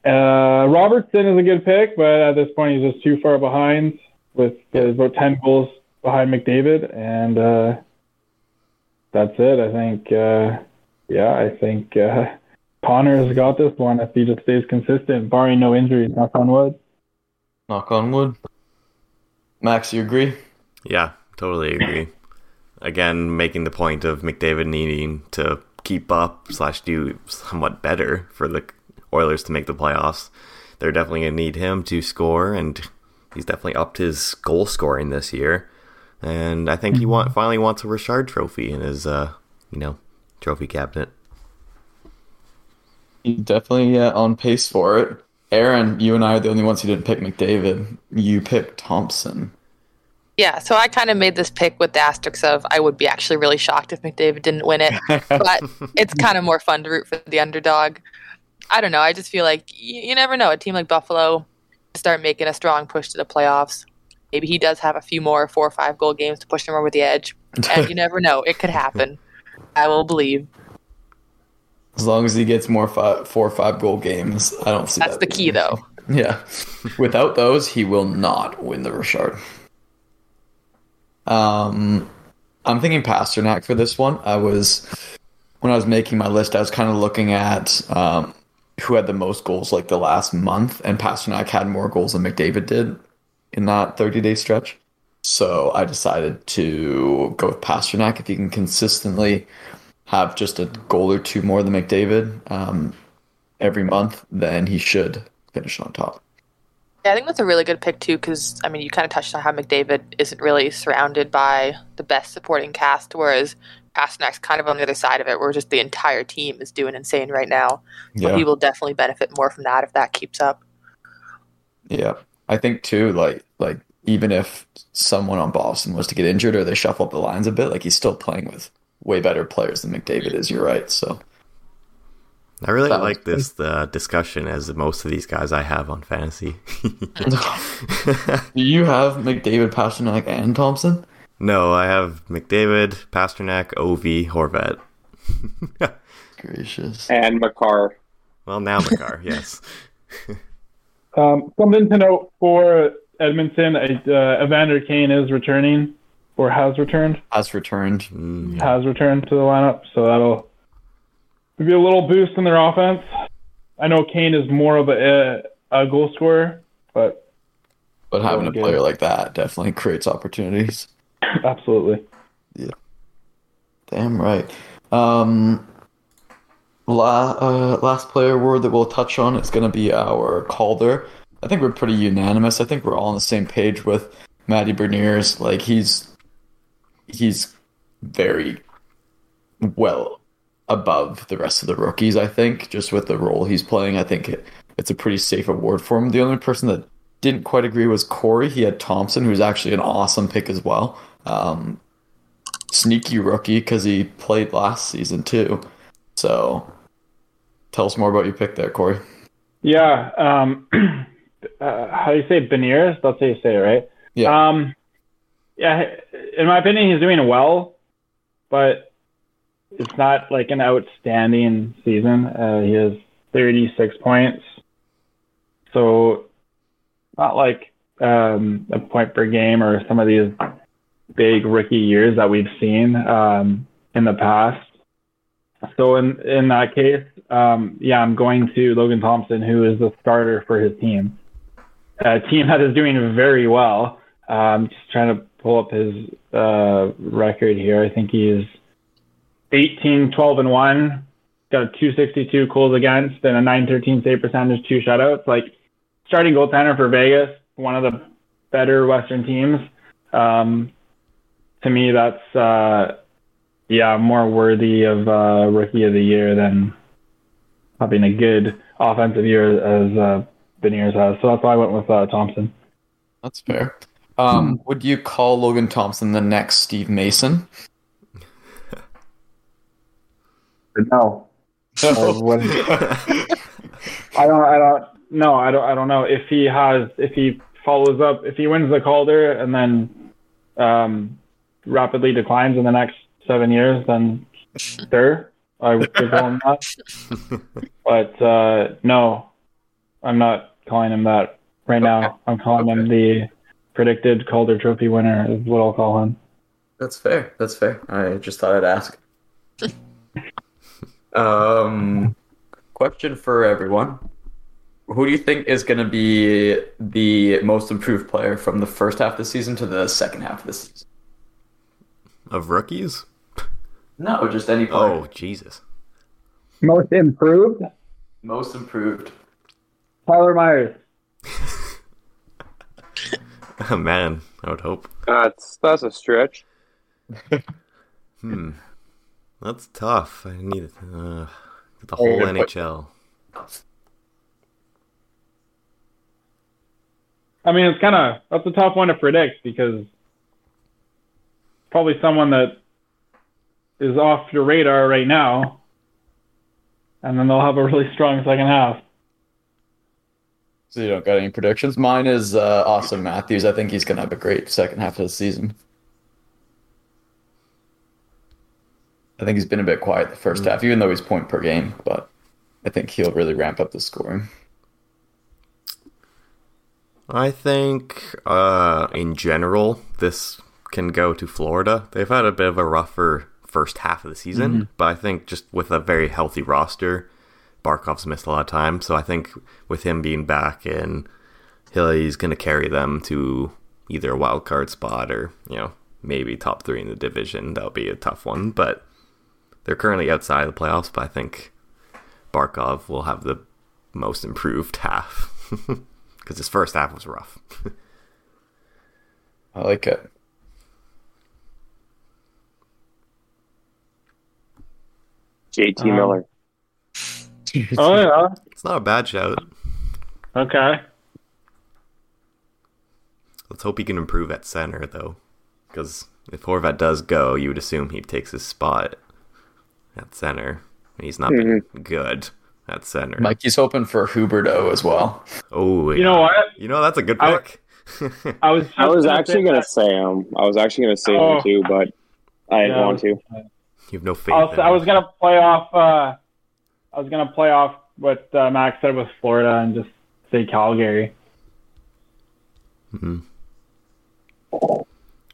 Uh, Robertson is a good pick, but at this point he's just too far behind. With he's about ten goals behind McDavid, and uh, that's it. I think. Uh, yeah, I think uh, Connor's got this one if he just stays consistent, barring no injuries. Knock on wood. Knock on wood. Max, you agree? Yeah, totally agree again making the point of McDavid needing to keep up slash do somewhat better for the Oilers to make the playoffs. They're definitely gonna need him to score, and he's definitely upped his goal scoring this year. And I think he want finally wants a Richard Trophy in his uh, you know trophy cabinet. He's definitely uh, on pace for it. Aaron, you and I are the only ones who didn't pick McDavid. You picked Thompson. Yeah, so I kind of made this pick with the asterisks of I would be actually really shocked if McDavid didn't win it, but it's kind of more fun to root for the underdog. I don't know. I just feel like you, you never know. A team like Buffalo start making a strong push to the playoffs. Maybe he does have a few more four or five goal games to push them over the edge, and you never know. It could happen. I will believe. As long as he gets more five, four or five goal games, I don't see that's that the key, though. Yeah. Without those, he will not win the Richard. Um, I'm thinking Pastrnak for this one. I was when I was making my list, I was kind of looking at um, who had the most goals like the last month, and Pastrnak had more goals than McDavid did in that 30 day stretch. So I decided to go with Pastrnak if he can consistently have just a goal or two more than McDavid um, every month, then he should finish on top. Yeah, I think that's a really good pick too, because I mean, you kind of touched on how McDavid isn't really surrounded by the best supporting cast, whereas Pastrnak's kind of on the other side of it, where just the entire team is doing insane right now. So Yeah. he will definitely benefit more from that if that keeps up. Yeah, I think too. Like, like even if someone on Boston was to get injured or they shuffle up the lines a bit, like he's still playing with way better players than McDavid is. You're right. So I really Sounds like this uh, discussion as most of these guys I have on fantasy. do you have McDavid, Pastrnak, and Thompson? no, I have McDavid, Pastrnak, Ovi, Horvat. Gracious. And Makar. well, now Makar, yes. Um, something to note for Edmonton: uh, Evander Kane is returning, or has returned. Has returned. Mm, Has returned to the lineup, so that'll be a little boost in their offense. I know Kane is more of a, a goal scorer, but But having a Going good. player like that definitely creates opportunities. absolutely. Yeah. Damn right. Um, la, uh, last player word that we'll touch on is going to be our Calder. I think we're pretty unanimous. I think we're all on the same page with Matty Beniers. Like he's he's very well above the rest of the rookies. I think just with the role he's playing, I think it, it's a pretty safe award for him. The only person that didn't quite agree was Corey. He had Thompson, who's actually an awesome pick as well. Um, sneaky rookie because he played last season too. So, tell us more about your pick there, Corey. Yeah. Um, uh, how do you say Beniers? That's how you say it, right? Yeah. Um, yeah. In my opinion, he's doing well, but it's not like an outstanding season. Uh, he has 36 points, so not like um, a point per game or some of these big rookie years that we've seen um, in the past. So in in that case, um, yeah, I'm going to Logan Thompson, who is the starter for his team, a team that is doing very well. Um, just trying to pull up his uh, record here. I think he's 18, 12 and one, got a 262 goals against and a 913 save percentage, two shutouts. Like starting goaltender for Vegas, one of the better Western teams. Um, to me, that's uh, yeah, more worthy of uh, rookie of the year than having a good offensive year as uh, Beniers has. So that's why I went with uh, Thompson. That's fair. Um, would you call Logan Thompson the next Steve Mason? No, I wouldn't. I don't. I don't. No, I don't. I don't know if he has. If he follows up. If he wins the Calder and then um, rapidly declines in the next seven years, then sure, I would call him that. But uh, no, I'm not calling him that right now. I'm calling him the predicted Calder Trophy winner. Is what I'll call him. That's fair. That's fair. I just thought I'd ask. um, question for everyone: Who do you think is going to be the most improved player from the first half of the season to the second half of the season? of rookies? No, just any player. Oh, Jesus. Most improved, Most improved. Tyler Myers. Man, I would hope. That's that's a stretch. Hmm. That's tough. I need uh, the whole Yeah, but- NHL. I mean, it's kind of that's a tough one to predict because probably someone that is off your radar right now, and then they'll have a really strong second half. So you don't got any predictions? Mine is uh, Auston Matthews. I think he's going to have a great second half of the season. I think he's been a bit quiet the first half, even though he's point per game. But I think he'll really ramp up the scoring. I think, uh, in general, this can go to Florida. They've had a bit of a rougher first half of the season, but I think just with a very healthy roster, Barkov's missed a lot of time. So I think with him being back in, he's going to carry them to either a wild card spot or you know maybe top three in the division. That'll be a tough one, but they're currently outside of the playoffs. But I think Barkov will have the most improved half because his first half was rough. I like it. JT Um, Miller. Oh yeah. it's not a bad shout. Okay. Let's hope he can improve at center though, because if Horvat does go, you would assume he takes his spot at center. He's not been good at center. Mikey's hoping for Huberto as well. Oh, You know what? You know that's a good I- pick. I was. I was actually gonna that. say him. I was actually gonna say Oh. him too, but I didn't Yeah. want to. you have no faith. I was, I was gonna play off. Uh, I was gonna play off what uh, Max said with Florida and just say Calgary. Mhm.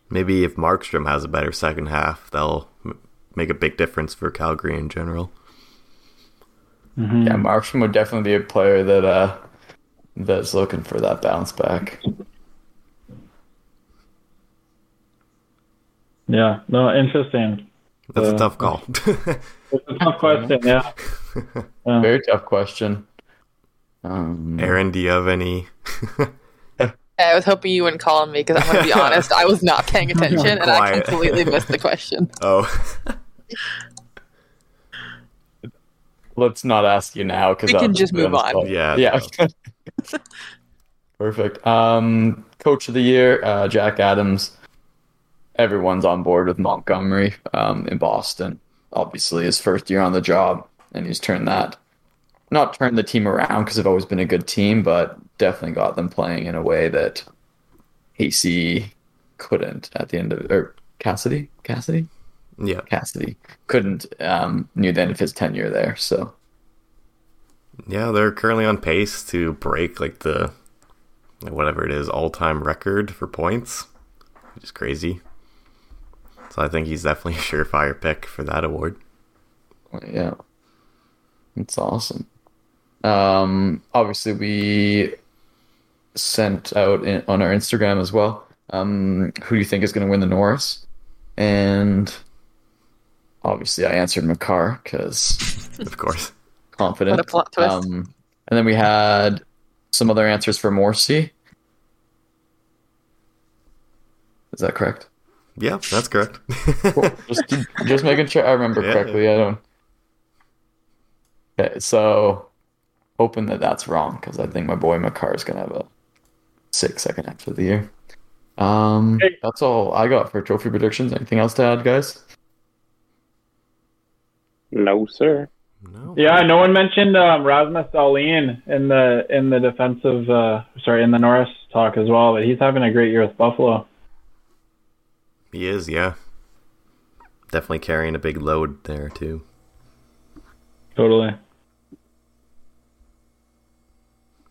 Maybe if Markstrom has a better second half, that'll m- make a big difference for Calgary in general. Mhm. Yeah, Markstrom would definitely be a player that uh that's looking for that bounce back. Yeah. No, interesting. That's a Uh, tough call. It's a tough question. Yeah. Yeah. Very tough question. Um, Aaron, do you have any? I was hoping you wouldn't call on me because I'm going to be honest, I was not paying attention and I completely missed the question. oh, let's not ask you now because We can just move on. Yeah, Yeah. Perfect. Um, coach of the year, uh, Jack Adams. Everyone's on board with Montgomery um, in Boston. Obviously, his first year on the job, and he's turned that, not turned the team around because they've always been a good team, but definitely got them playing in a way that AC couldn't at the end of or Cassidy, Cassidy, yeah. Cassidy couldn't um, near the end of his tenure there. So Yeah, they're currently on pace to break like the whatever it is all-time record for points, which is crazy. So I think he's definitely a surefire pick for that award. Yeah. It's awesome. Um, obviously, we sent out in, on our Instagram as well. Um, who do you think is going to win the Norris? And obviously, I answered Makar because Of course. confident. What a plot twist. Um, and then we had some other answers for Morrissey. Is that correct? Yeah, that's correct. Cool. just just making sure I remember Yeah. correctly. I don't. Okay, so hoping that that's wrong because I think my boy Makar is gonna have a sick second half of the year. Um, Hey. that's all I got for trophy predictions. Anything else to add, guys? No, sir. no. Yeah. No one mentioned um, Rasmus Dahlin in the in the defensive. Uh, sorry, in the Norris talk as well. But he's having a great year with Buffalo. He is, yeah. Definitely carrying a big load there too. Totally.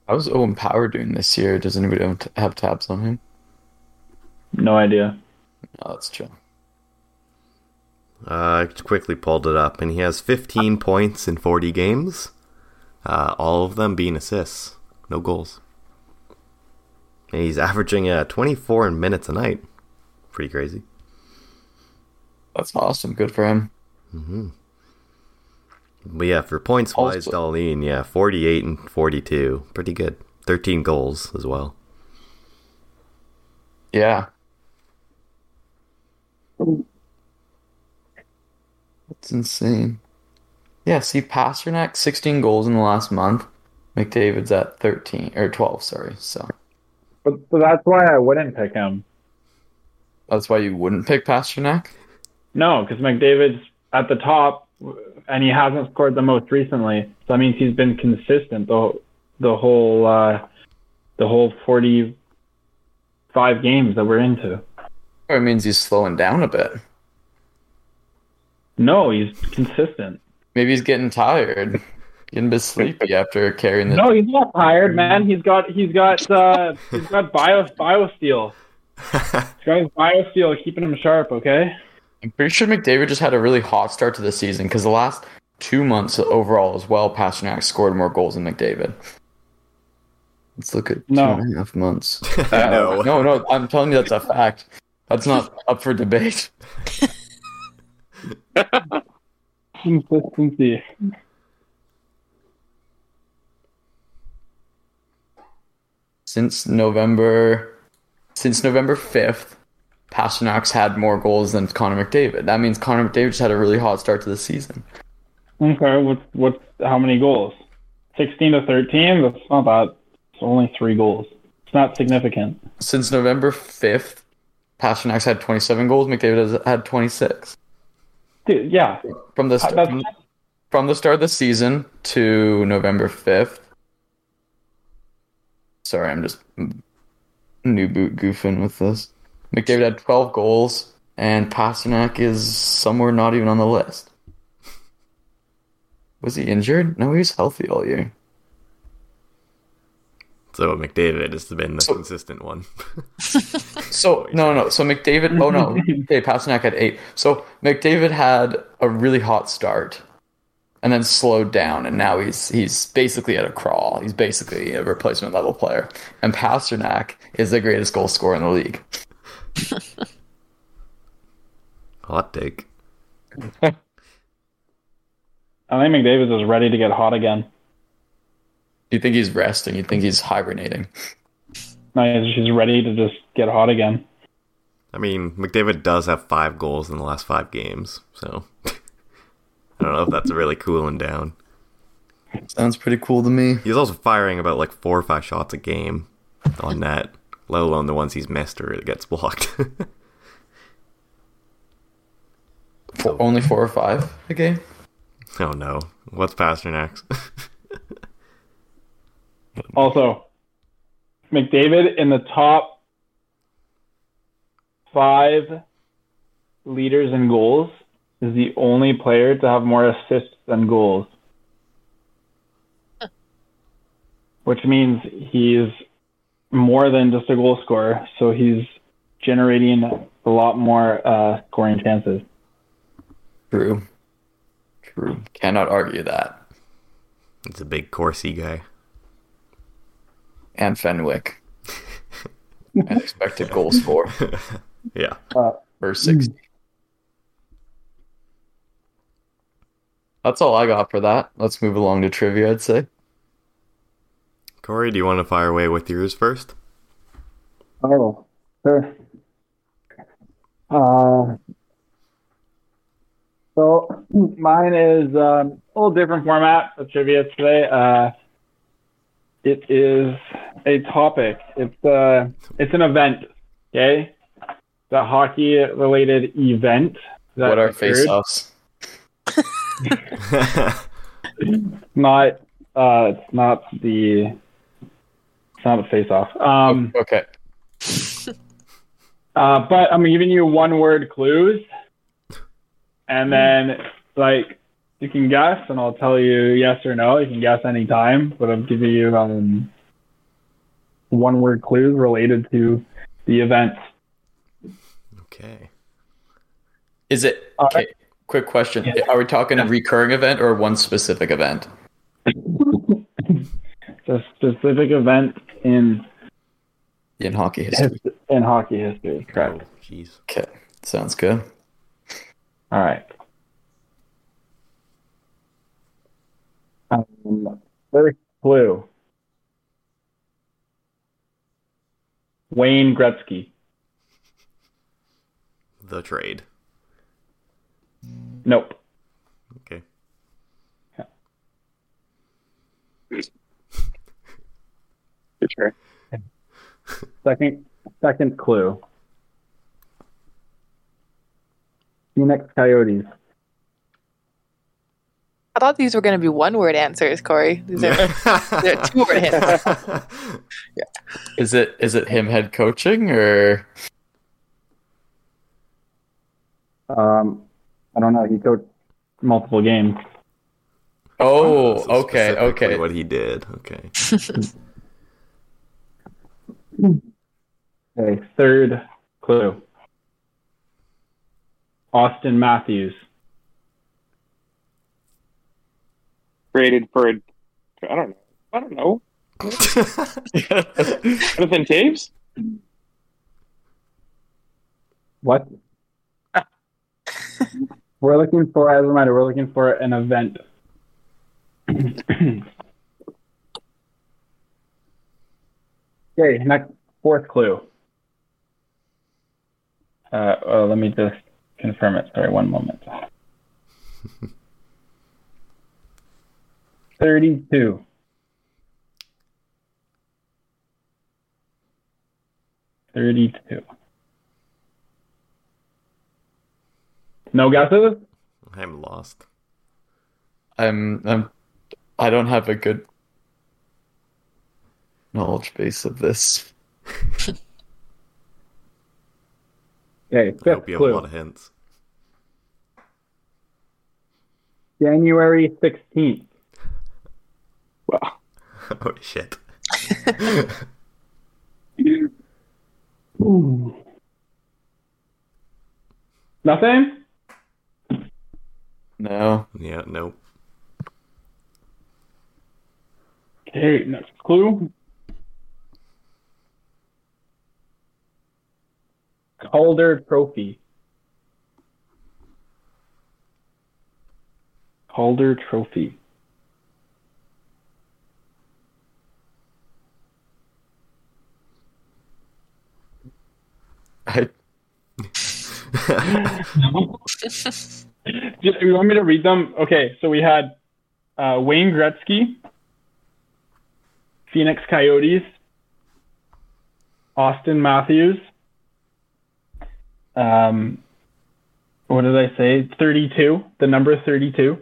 How's Owen Power doing this year? Does anybody have t- have tabs on him? No idea. Oh, that's chill. Uh, I quickly pulled it up, and he has 15 points in 40 games. Uh, all of them being assists, no goals. And he's averaging uh, 24 minutes a night. Pretty crazy. That's awesome. Good for him. But yeah, for points wise, Dahlin, yeah, 48 and 42. Pretty good. 13 goals as well. Yeah. That's insane. Yeah, see Pastrnak, 16 goals in the last month. McDavid's at 13 or 12, sorry. So But, but that's why I wouldn't pick him. that's why you wouldn't pick Pastrnak? No, because McDavid's at the top, and he hasn't scored the most recently. So that means he's been consistent the the whole uh, the whole forty five games that we're into. Or it means he's slowing down a bit. No, he's consistent. Maybe he's getting tired. Getting a bit sleepy after carrying the. No, he's not tired, man. He's got he's got uh he's got bio biosteel. He's got his biosteel keeping him sharp. Okay. I'm pretty sure McDavid just had a really hot start to the season because the last two months overall as well, Pastrnak scored more goals than McDavid. Let's look at No. two and a half months. no. no, no, I'm telling you that's a fact. That's not up for debate. Consistency. Since November, since November 5th, Pastrnak's had more goals than Connor McDavid. That means Connor McDavid just had a really hot start to the season. Okay. What's what's how many goals? Sixteen to thirteen. That's not bad. It's only three goals. It's not significant. Since November 5th, Pastrnak's had 27 goals. McDavid has had 26. Dude, yeah. From the st- from, from the start of the season to November 5th. Sorry, I'm just new boot goofing with this. McDavid had 12 goals, and Pastrnak is somewhere not even on the list. Was he injured? No, he was healthy all year. So McDavid has been the So- consistent one. So no, no. So McDavid. Oh no. Okay, Pastrnak had eight. So McDavid had a really hot start, and then slowed down, and now he's he's basically at a crawl. He's basically a replacement level player. And Pastrnak is the greatest goal scorer in the league. Hot take. I think McDavid is ready to get hot again. You think he's resting? You think he's hibernating? No, he's he's ready to just get hot again. I mean, McDavid does have five goals in the last five games, so I don't know if that's really cooling down. Sounds pretty cool to me. He's also firing about like four or five shots a game on net, let alone the ones he's missed or it gets blocked. Four, only four or five a game. oh no, what's Pastrnak's? Also, McDavid in the top five leaders in goals is the only player to have more assists than goals. Which means he's more than just a goal scorer, so he's generating a lot more uh, scoring chances. True. True. Cannot argue that. It's a big Corsi guy. And Fenwick. and expected goal score Yeah. for 60. That's all I got for that. Let's move along to trivia, I'd say. Corey, do you want to fire away with yours first? Oh, sure. Uh, so mine is um, a little different format of trivia today. Uh, it is a topic. It's uh, it's an event. Okay, the hockey related event. that what are face offs? Not uh, it's not the it's not a face off. Um. Okay. Uh, but I'm giving you one word clues, and then like you can guess, and I'll tell you yes or no. You can guess anytime, but I'm giving you um, one word clues related to the event. Okay. Is it All okay? Quick question: Are we talking a recurring event or one specific event? It's a specific event in In hockey history. in hockey history. Correct. Oh, jeez. Okay, sounds good. All right. Um, first clue. Wayne Gretzky. The trade. Nope. Okay. Good try. Second second clue. Phoenix Coyotes. I thought these were going to be one word answers, Corey. These are they're two word answers. Is it is it him head coaching or Um, I don't know. He coached multiple games. Oh, So okay, okay. What he did. Okay. Okay, third clue. Auston Matthews. Traded for, a- I don't know. I don't know. Jonathan Toews? What? We're looking for, as a reminder, we're looking for an event. okay, next, fourth clue. Uh, oh, let me just confirm it. Sorry, one moment. 32. Thirty-two. No guesses? I'm lost. I'm I'm I don't have a good knowledge base of this. Okay, I hope you have a lot of hints. January 16th. oh shit. Nothing? No. Yeah. Nope. Okay, next clue. Calder Trophy. Calder Trophy. I Just, you want me to read them? Okay, so we had uh, Wayne Gretzky, Phoenix Coyotes, Auston Matthews. Um, what did I say? 32, the number 32.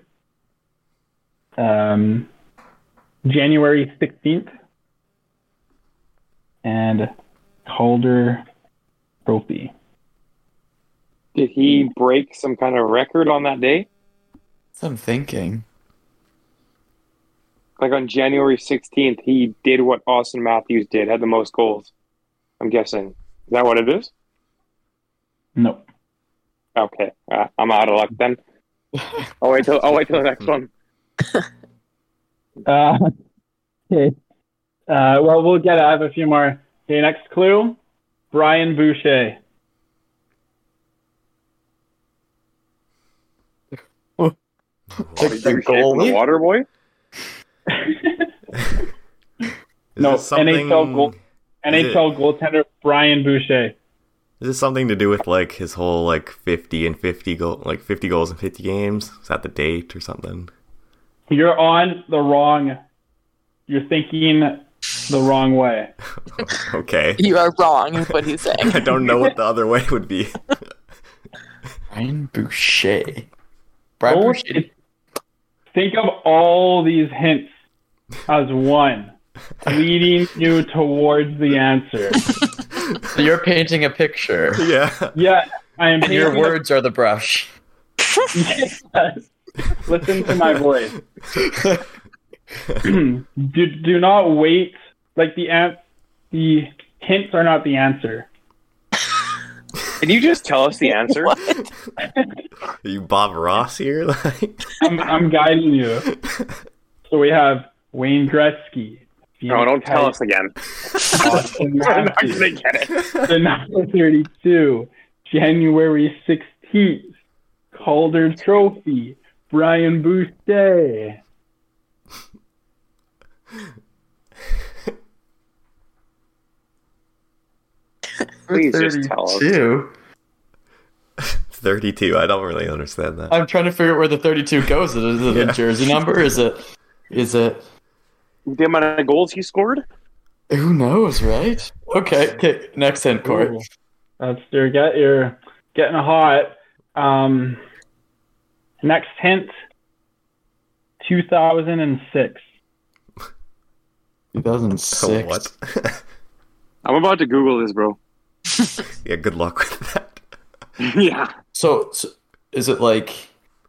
Um, January 16th. And Calder Trophy. Did he break some kind of record on that day? that's what I'm thinking. Like on January 16th, he did what Auston Matthews did, had the most goals. I'm guessing. Is that what it is? No. Okay, uh, I'm out of luck then. I'll wait till I'll wait till the next one. Uh, okay. Uh, well, we'll get it. I have a few more. Okay, next clue. Brian Boucher. Like Are the you shaping goalie? the water boy? Is No, something? NHL goal- NHL goaltender Brian Boucher. Is this something to do with like his whole like fifty and fifty goal, like fifty goals in fifty games? Is that the date or something? You're on the wrong. You're thinking the wrong way. Okay. You are wrong, is what he's saying. I don't know what the other way would be. Brian Boucher. Brian Oh, Boucher. It- Think of all these hints as one, leading you towards the answer. You're painting a picture. yeah. Yeah, I am. And your painting a- words are the brush. Yes. Listen to my voice. do, do not wait. Like the an- the hints are not the answer. Can you just tell us the answer? Are you Bob Ross here? Like, I'm, I'm guiding you. So we have Wayne Gretzky. No, don't tell us again. Auston We're not Matthews, gonna get it. the number 32, January 16th, Calder Trophy, Brian Boucher. Please just tell us. 32. I don't really understand that. I'm trying to figure out where the 32 goes. Is it Yeah. a jersey number? Is it? Is it? The amount of goals he scored? Who knows, right? Okay. Okay. Next hint, Court. Ooh. That's you're get you're getting hot. Um, next hint. 2006. 2006. Oh, what? I'm about to Google this, bro. yeah. Good luck with that. yeah. So, so is it like?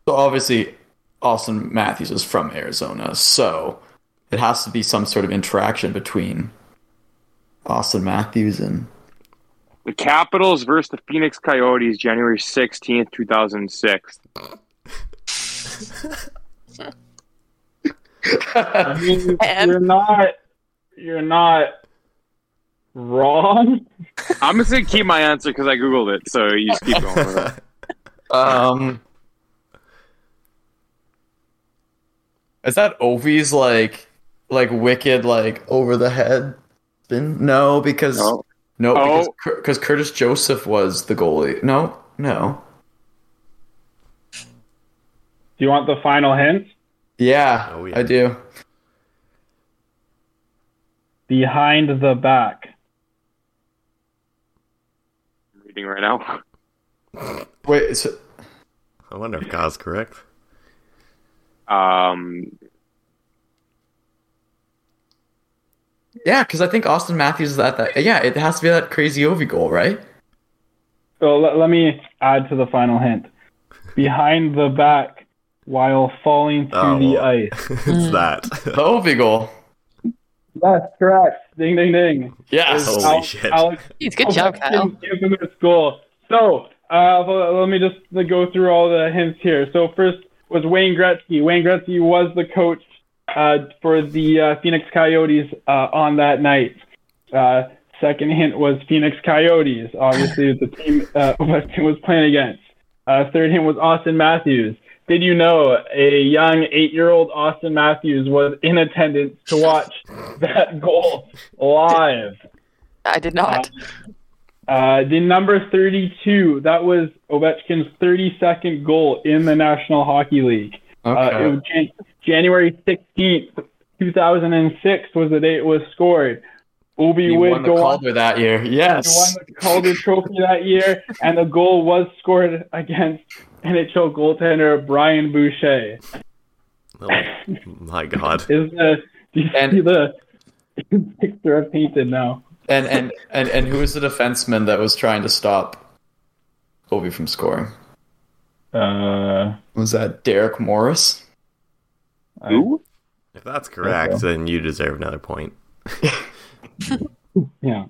So obviously, Auston Matthews is from Arizona, so it has to be some sort of interaction between Auston Matthews and The Capitals versus the Phoenix Coyotes, January 16th, 2006. I mean, And- you're not you're not wrong. I'm just going to keep my answer because I Googled it, so you just keep going with it. um. Is that Ovi's like like wicked like over the head spin? No, because No. no, Oh. because Cur- because Curtis Joseph was the goalie. No, no. Do you want the final hint? Yeah, Oh, yeah. I do. Behind the back. I'm right now. Wait, so, I wonder if Kyle's correct. Um, yeah, because I think Auston Matthews is at that. Yeah, it has to be that crazy Ovi goal, right? So let, let me add to the final hint. Behind the back while falling through Oh, the ice. it's that. The Ovi goal. That's correct. Ding ding ding. Yes. Holy Al- shit. Alex Jeez, good job, Kyle. Ovechkin's infamous goal. So uh, let me just go through all the hints here. So first was Wayne Gretzky. Wayne Gretzky was the coach uh, for the uh, Phoenix Coyotes uh, on that night. Uh, second hint was Phoenix Coyotes. Obviously, the team uh, Ovechkin was playing against. Uh, third hint was Auston Matthews. Did you know a young eight-year-old Auston Matthews was in attendance to watch that goal live? I did not. Uh, the number 32, that was Ovechkin's 32nd goal in the National Hockey League. Uh, Okay. it was Jan- January 16th, 2006 was the day it was scored. Ovi he would won the go on Calder that year. he Yes. won the Calder Trophy that year, and the goal was scored against NHL goaltender Brian Boucher. Oh, my God. Is the do you And- see the picture I've painted now? And and and and who was the defenseman that was trying to stop Ovi from scoring? Uh, Was that Derek Morris? who? If that's correct, then you deserve another point. yeah.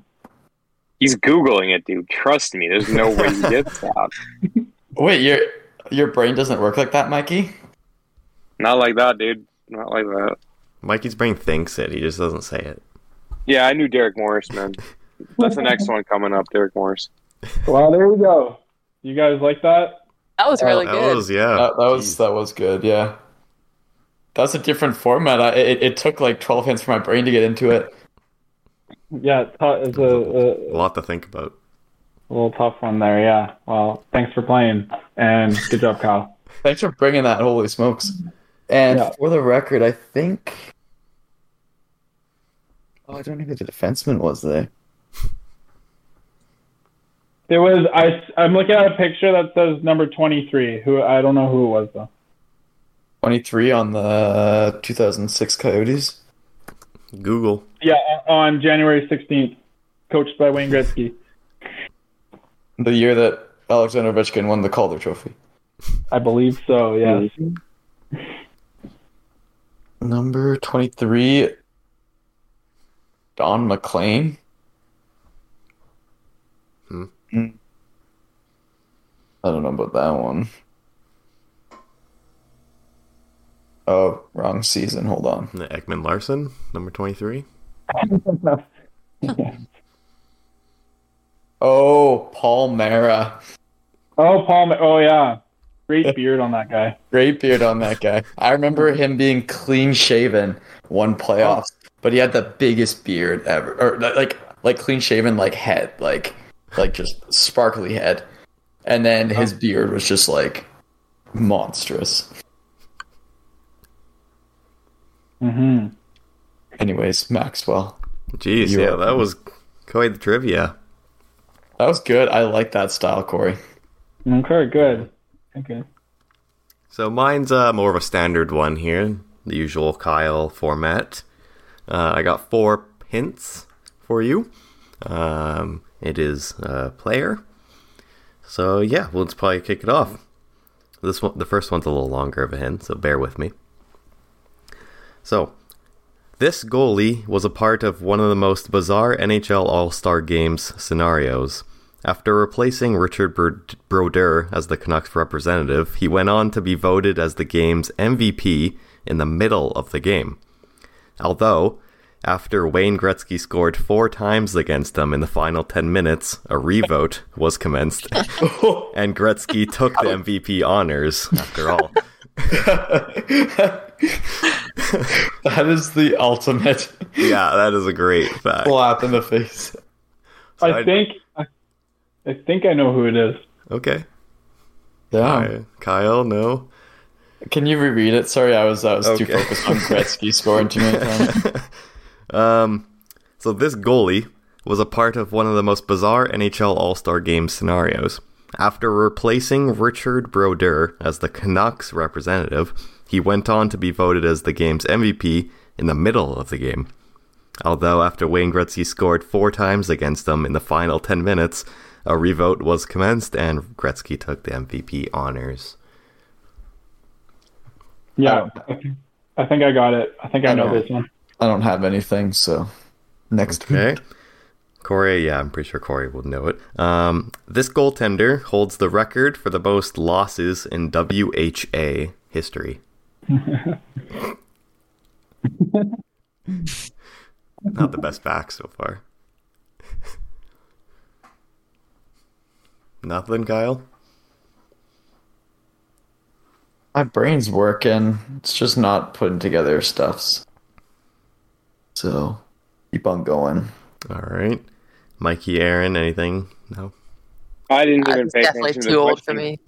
He's Googling it, dude. Trust me. There's no way he gets that. Wait, your your brain doesn't work like that, Mikey? Not like that, dude. Not like that. Mikey's brain thinks it, he just doesn't say it. Yeah, I knew Derek Morris, man. That's the next one coming up, Derek Morris. Well, there we go. You guys like that? That was really That good. was, yeah. That, that was Jeez. that was good. Yeah, that's a different format. I, it it took like twelve hands for my brain to get into it. Yeah, it's, tou- it's a, a, a lot to think about. a little tough one there. Yeah. Well, thanks for playing, and good job, Kyle. Thanks for bringing that. Holy smokes! And Yeah. for the record, I think. Oh, I don't know who the defenseman was there. There was I. I'm looking at a picture that says number 23. Who I don't know who it was though. Twenty three on the two thousand six Coyotes. Google. Yeah, on January 16th, coached by Wayne Gretzky. The year that Alexander Ovechkin won the Calder Trophy. I believe so. Yes. Number 23, Don McLean. Hmm. Hmm. I don't know about that one. Oh, wrong season. Hold on. Ekman-Larsson, number 23. Oh, Paul Mara. Oh, Paul. Ma- Oh, yeah. Great beard on that guy. Great beard on that guy. I remember him being clean shaven one playoffs, but he had the biggest beard ever, or like like clean shaven, like head, like like just sparkly head, and then his beard was just like monstrous. Hmm Anyways, Maxwell, Jeez, yeah, that was quite the trivia. that was good. I like that style, Corey. Okay, good. Okay. So mine's uh, more of a standard one here, the usual Kyle format. Uh, I got four hints for you. Um, it is a player. So yeah, we'll just probably kick it off. this one, the first one's a little longer of a hint, so bear with me. So, this goalie was a part of one of the most bizarre NHL All Star Games scenarios. After replacing Richard Bro- Brodeur as the Canucks representative, he went on to be voted as the game's MVP in the middle of the game. Although, after Wayne Gretzky scored four times against them in the final 10 minutes, a revote was commenced, and Gretzky took the MVP honors after all. That is the ultimate Yeah, that is a great fact. slap in the face. So I think I, I think I know who it is. Okay. Yeah. Ky- Kyle, no. Can you reread it? Sorry, I was I was too focused on Gretzky scoring too many times. Um, so this goalie was a part of one of the most bizarre NHL All Star Game scenarios. After replacing Richard Brodeur as the Canucks representative, he went on to be voted as the game's MVP in the middle of the game. Although after Wayne Gretzky scored four times against them in the final 10 minutes, a revote was commenced and Gretzky took the MVP honors. Yeah, I think, I think I got it. I think I, I know know. this one. I don't have anything, so next Okay. week. Corey, yeah, I'm pretty sure Corey will know it. Um, this goaltender holds the record for the most losses in WHA history. Not the best back so far. Nothing, Kyle? My brain's working. It's just not putting together stuffs. So keep on going. All right. Mikey, Aaron, anything? No? I didn't uh, even That's pay attention to too the old for question. me.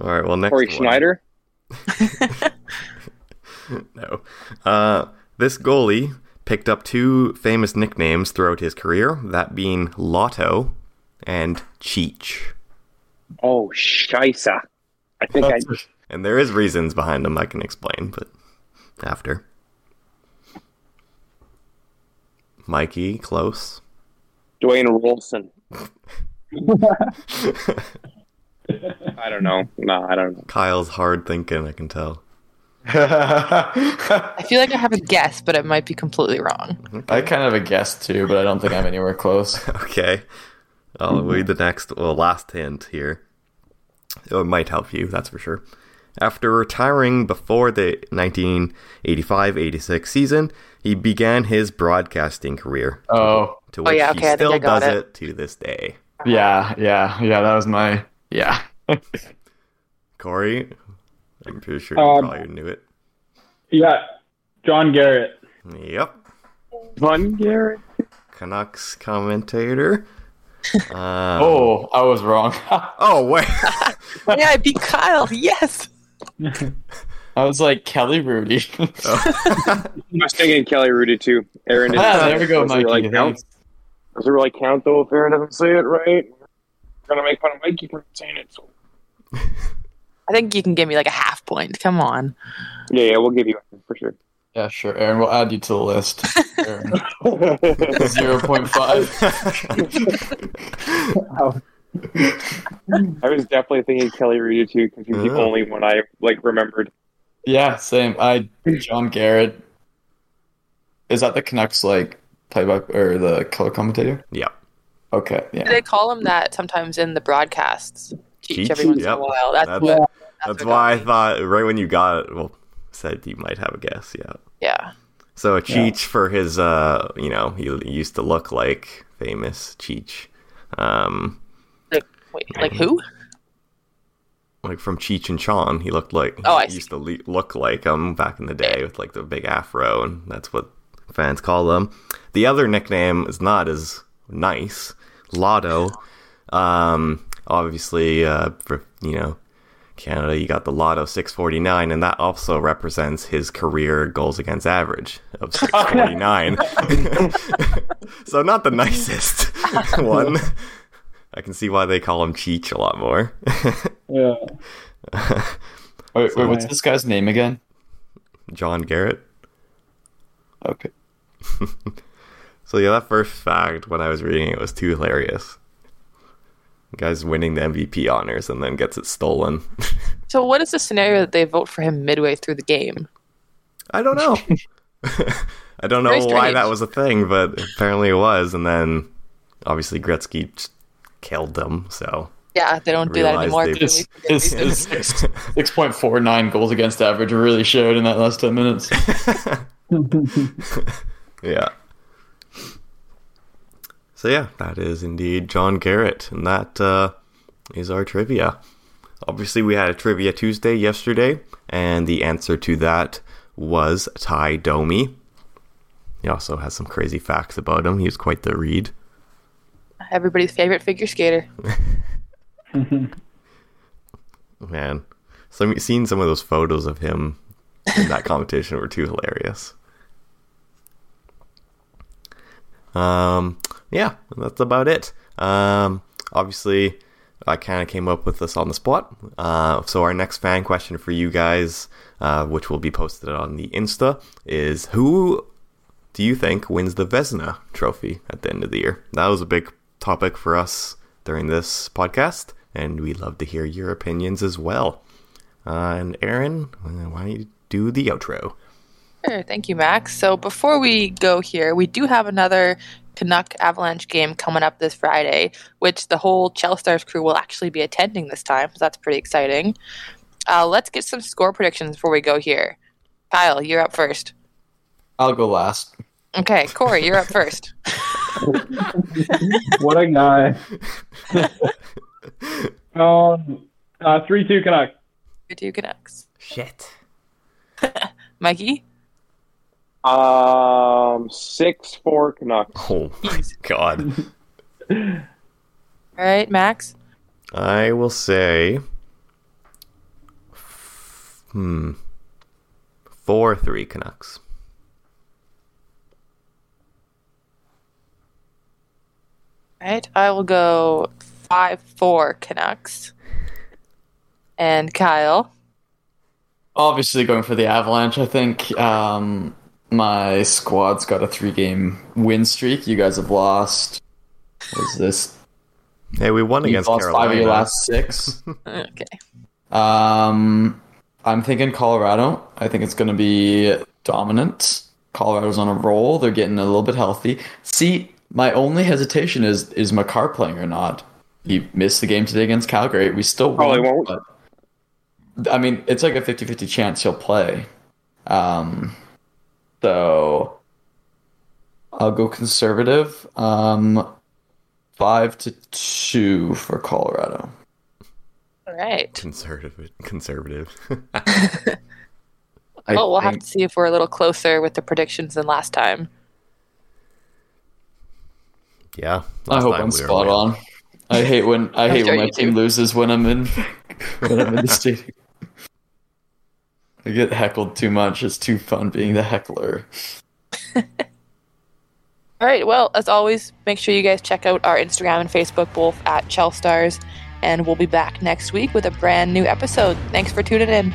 All right, well, next Corey one. Schneider. No. Uh, this goalie picked up two famous nicknames throughout his career, that being Lotto and Cheech. Oh, Scheisse. I think I. And there is reasons behind them I can explain, but after. Mikey, close. Dwayne Roloson. I don't know. No, I don't know. Kyle's hard thinking, I can tell. I feel like I have a guess, but it might be completely wrong. I kind of have a guess too, but I don't think I'm anywhere close. Okay. I'll read the next, well, last hint here. Oh, it might help you, that's for sure. After retiring before the 1985 86 season, he began his broadcasting career, Oh, to Oh, which yeah, okay, I still does it. it. to this day. yeah, yeah, yeah. That was my yeah. Corey, I'm pretty sure you Um, probably knew it. Yeah, John Garrett. Yep. Von Garrett. Canucks commentator. Um, Oh, I was wrong. Oh, wait. yeah, I beat Kyle. Yes. I was like Kelly Hrudey. I was thinking Kelly Hrudey too. Aaron didn't ah, there we go, Does it Mikey. really count? thanks. Does it really count though if Aaron doesn't say it right? We're gonna make fun of Mikey for saying it. So I think you can give me like a half point. Come on. yeah, yeah, we'll give you one for sure. Yeah, sure, Aaron. We'll add you to the list. Zero point five. I was definitely thinking Kelly Hrudey too because he's the only one I like remembered. Yeah, same. I John Garrett. Is that the Canucks like play by or the color commentator? yep. Okay, yeah. They call him that sometimes in the broadcasts. Teach Cheech? every once Yep. in a while. That's, That's- what. That's what why I me. thought, right when you got it, well, said you might have a guess, yeah. Yeah. So a Cheech for his, uh, you know, he used to look like famous Cheech. Um, Like, wait, like who? like from Cheech and Chong, he looked like Oh, I he used to le- look like him back in the day with like the big afro, and that's what fans call him. The other nickname is not as nice, Lotto. Um, obviously, uh, for you know Canada, you got the Lotto 649, and that also represents his career goals against average of 649. so not the nicest one. I can see why they call him Cheech a lot more. Yeah. Wait, wait, what's this guy's name again? John Garrett. Okay. So yeah, that first fact when I was reading it was too hilarious. Guy's winning the MVP honors and then gets it stolen. So, what is the scenario that they vote for him midway through the game? I don't know. I don't know why that was a thing, but apparently it was. And then obviously Gretzky just killed them. So Yeah, they don't do that anymore. they- His, his, his six, 6.49 goals against average really showed in that last 10 minutes. yeah. So yeah, that is indeed John Garrett, and that uh, is our trivia. Obviously, we had a trivia Tuesday yesterday, and the answer to that was Ty Domi. He also has some crazy facts about him. He was quite the read. Everybody's favorite figure skater. Man, some seeing some of those photos of him in that competition were too hilarious. Um, yeah, that's about it. Um, obviously, I kind of came up with this on the spot. Uh, so our next fan question for you guys, uh, which will be posted on the Insta, is who do you think wins the Vezina Trophy at the end of the year? That was a big topic for us during this podcast, and we'd love to hear your opinions as well. Uh, and Aaron, why don't you do the outro? Sure, thank you, Max. So before we go here, we do have another Canuck Avalanche game coming up this Friday, which the whole Chel Stars crew will actually be attending this time. So that's pretty exciting. Uh, let's get some score predictions before we go here. Kyle, you're up first. I'll go last. Okay, Corey, you're up first. what a guy. um, uh, three two Canucks. You two Canucks. Shit. Mikey? Um, six four Canucks. Oh my god. All right, Max? I will say. Hmm. 4 3 Canucks. All right, I will go 5 4 Canucks. And Kyle? Obviously, going for the Avalanche. I think um, my squad's got a three game win streak. You guys have lost. What is this? Hey, we won You've against lost Carolina. five of your last six. Okay. Um, I'm thinking Colorado. I think it's going to be dominant. Colorado's on a roll. They're getting a little bit healthy. See, my only hesitation is is Makar playing or not. He missed the game today against Calgary. We still won, Probably won't. but- I mean, it's like a 50-50 chance he'll play. Um, so I'll go conservative. Um, five to two for Colorado. All right. Conservative. Conservative. I Well, we'll have to see if we're a little closer with the predictions than last time. yeah. I hope time I'm we spot on. I hate when I hate when my team do. loses when I'm in when I'm in the stadium. I get heckled too much. It's too fun being the heckler. All right. Well, as always, make sure you guys check out our Instagram and Facebook, both at Chel Stars. And we'll be back next week with a brand new episode. Thanks for tuning in.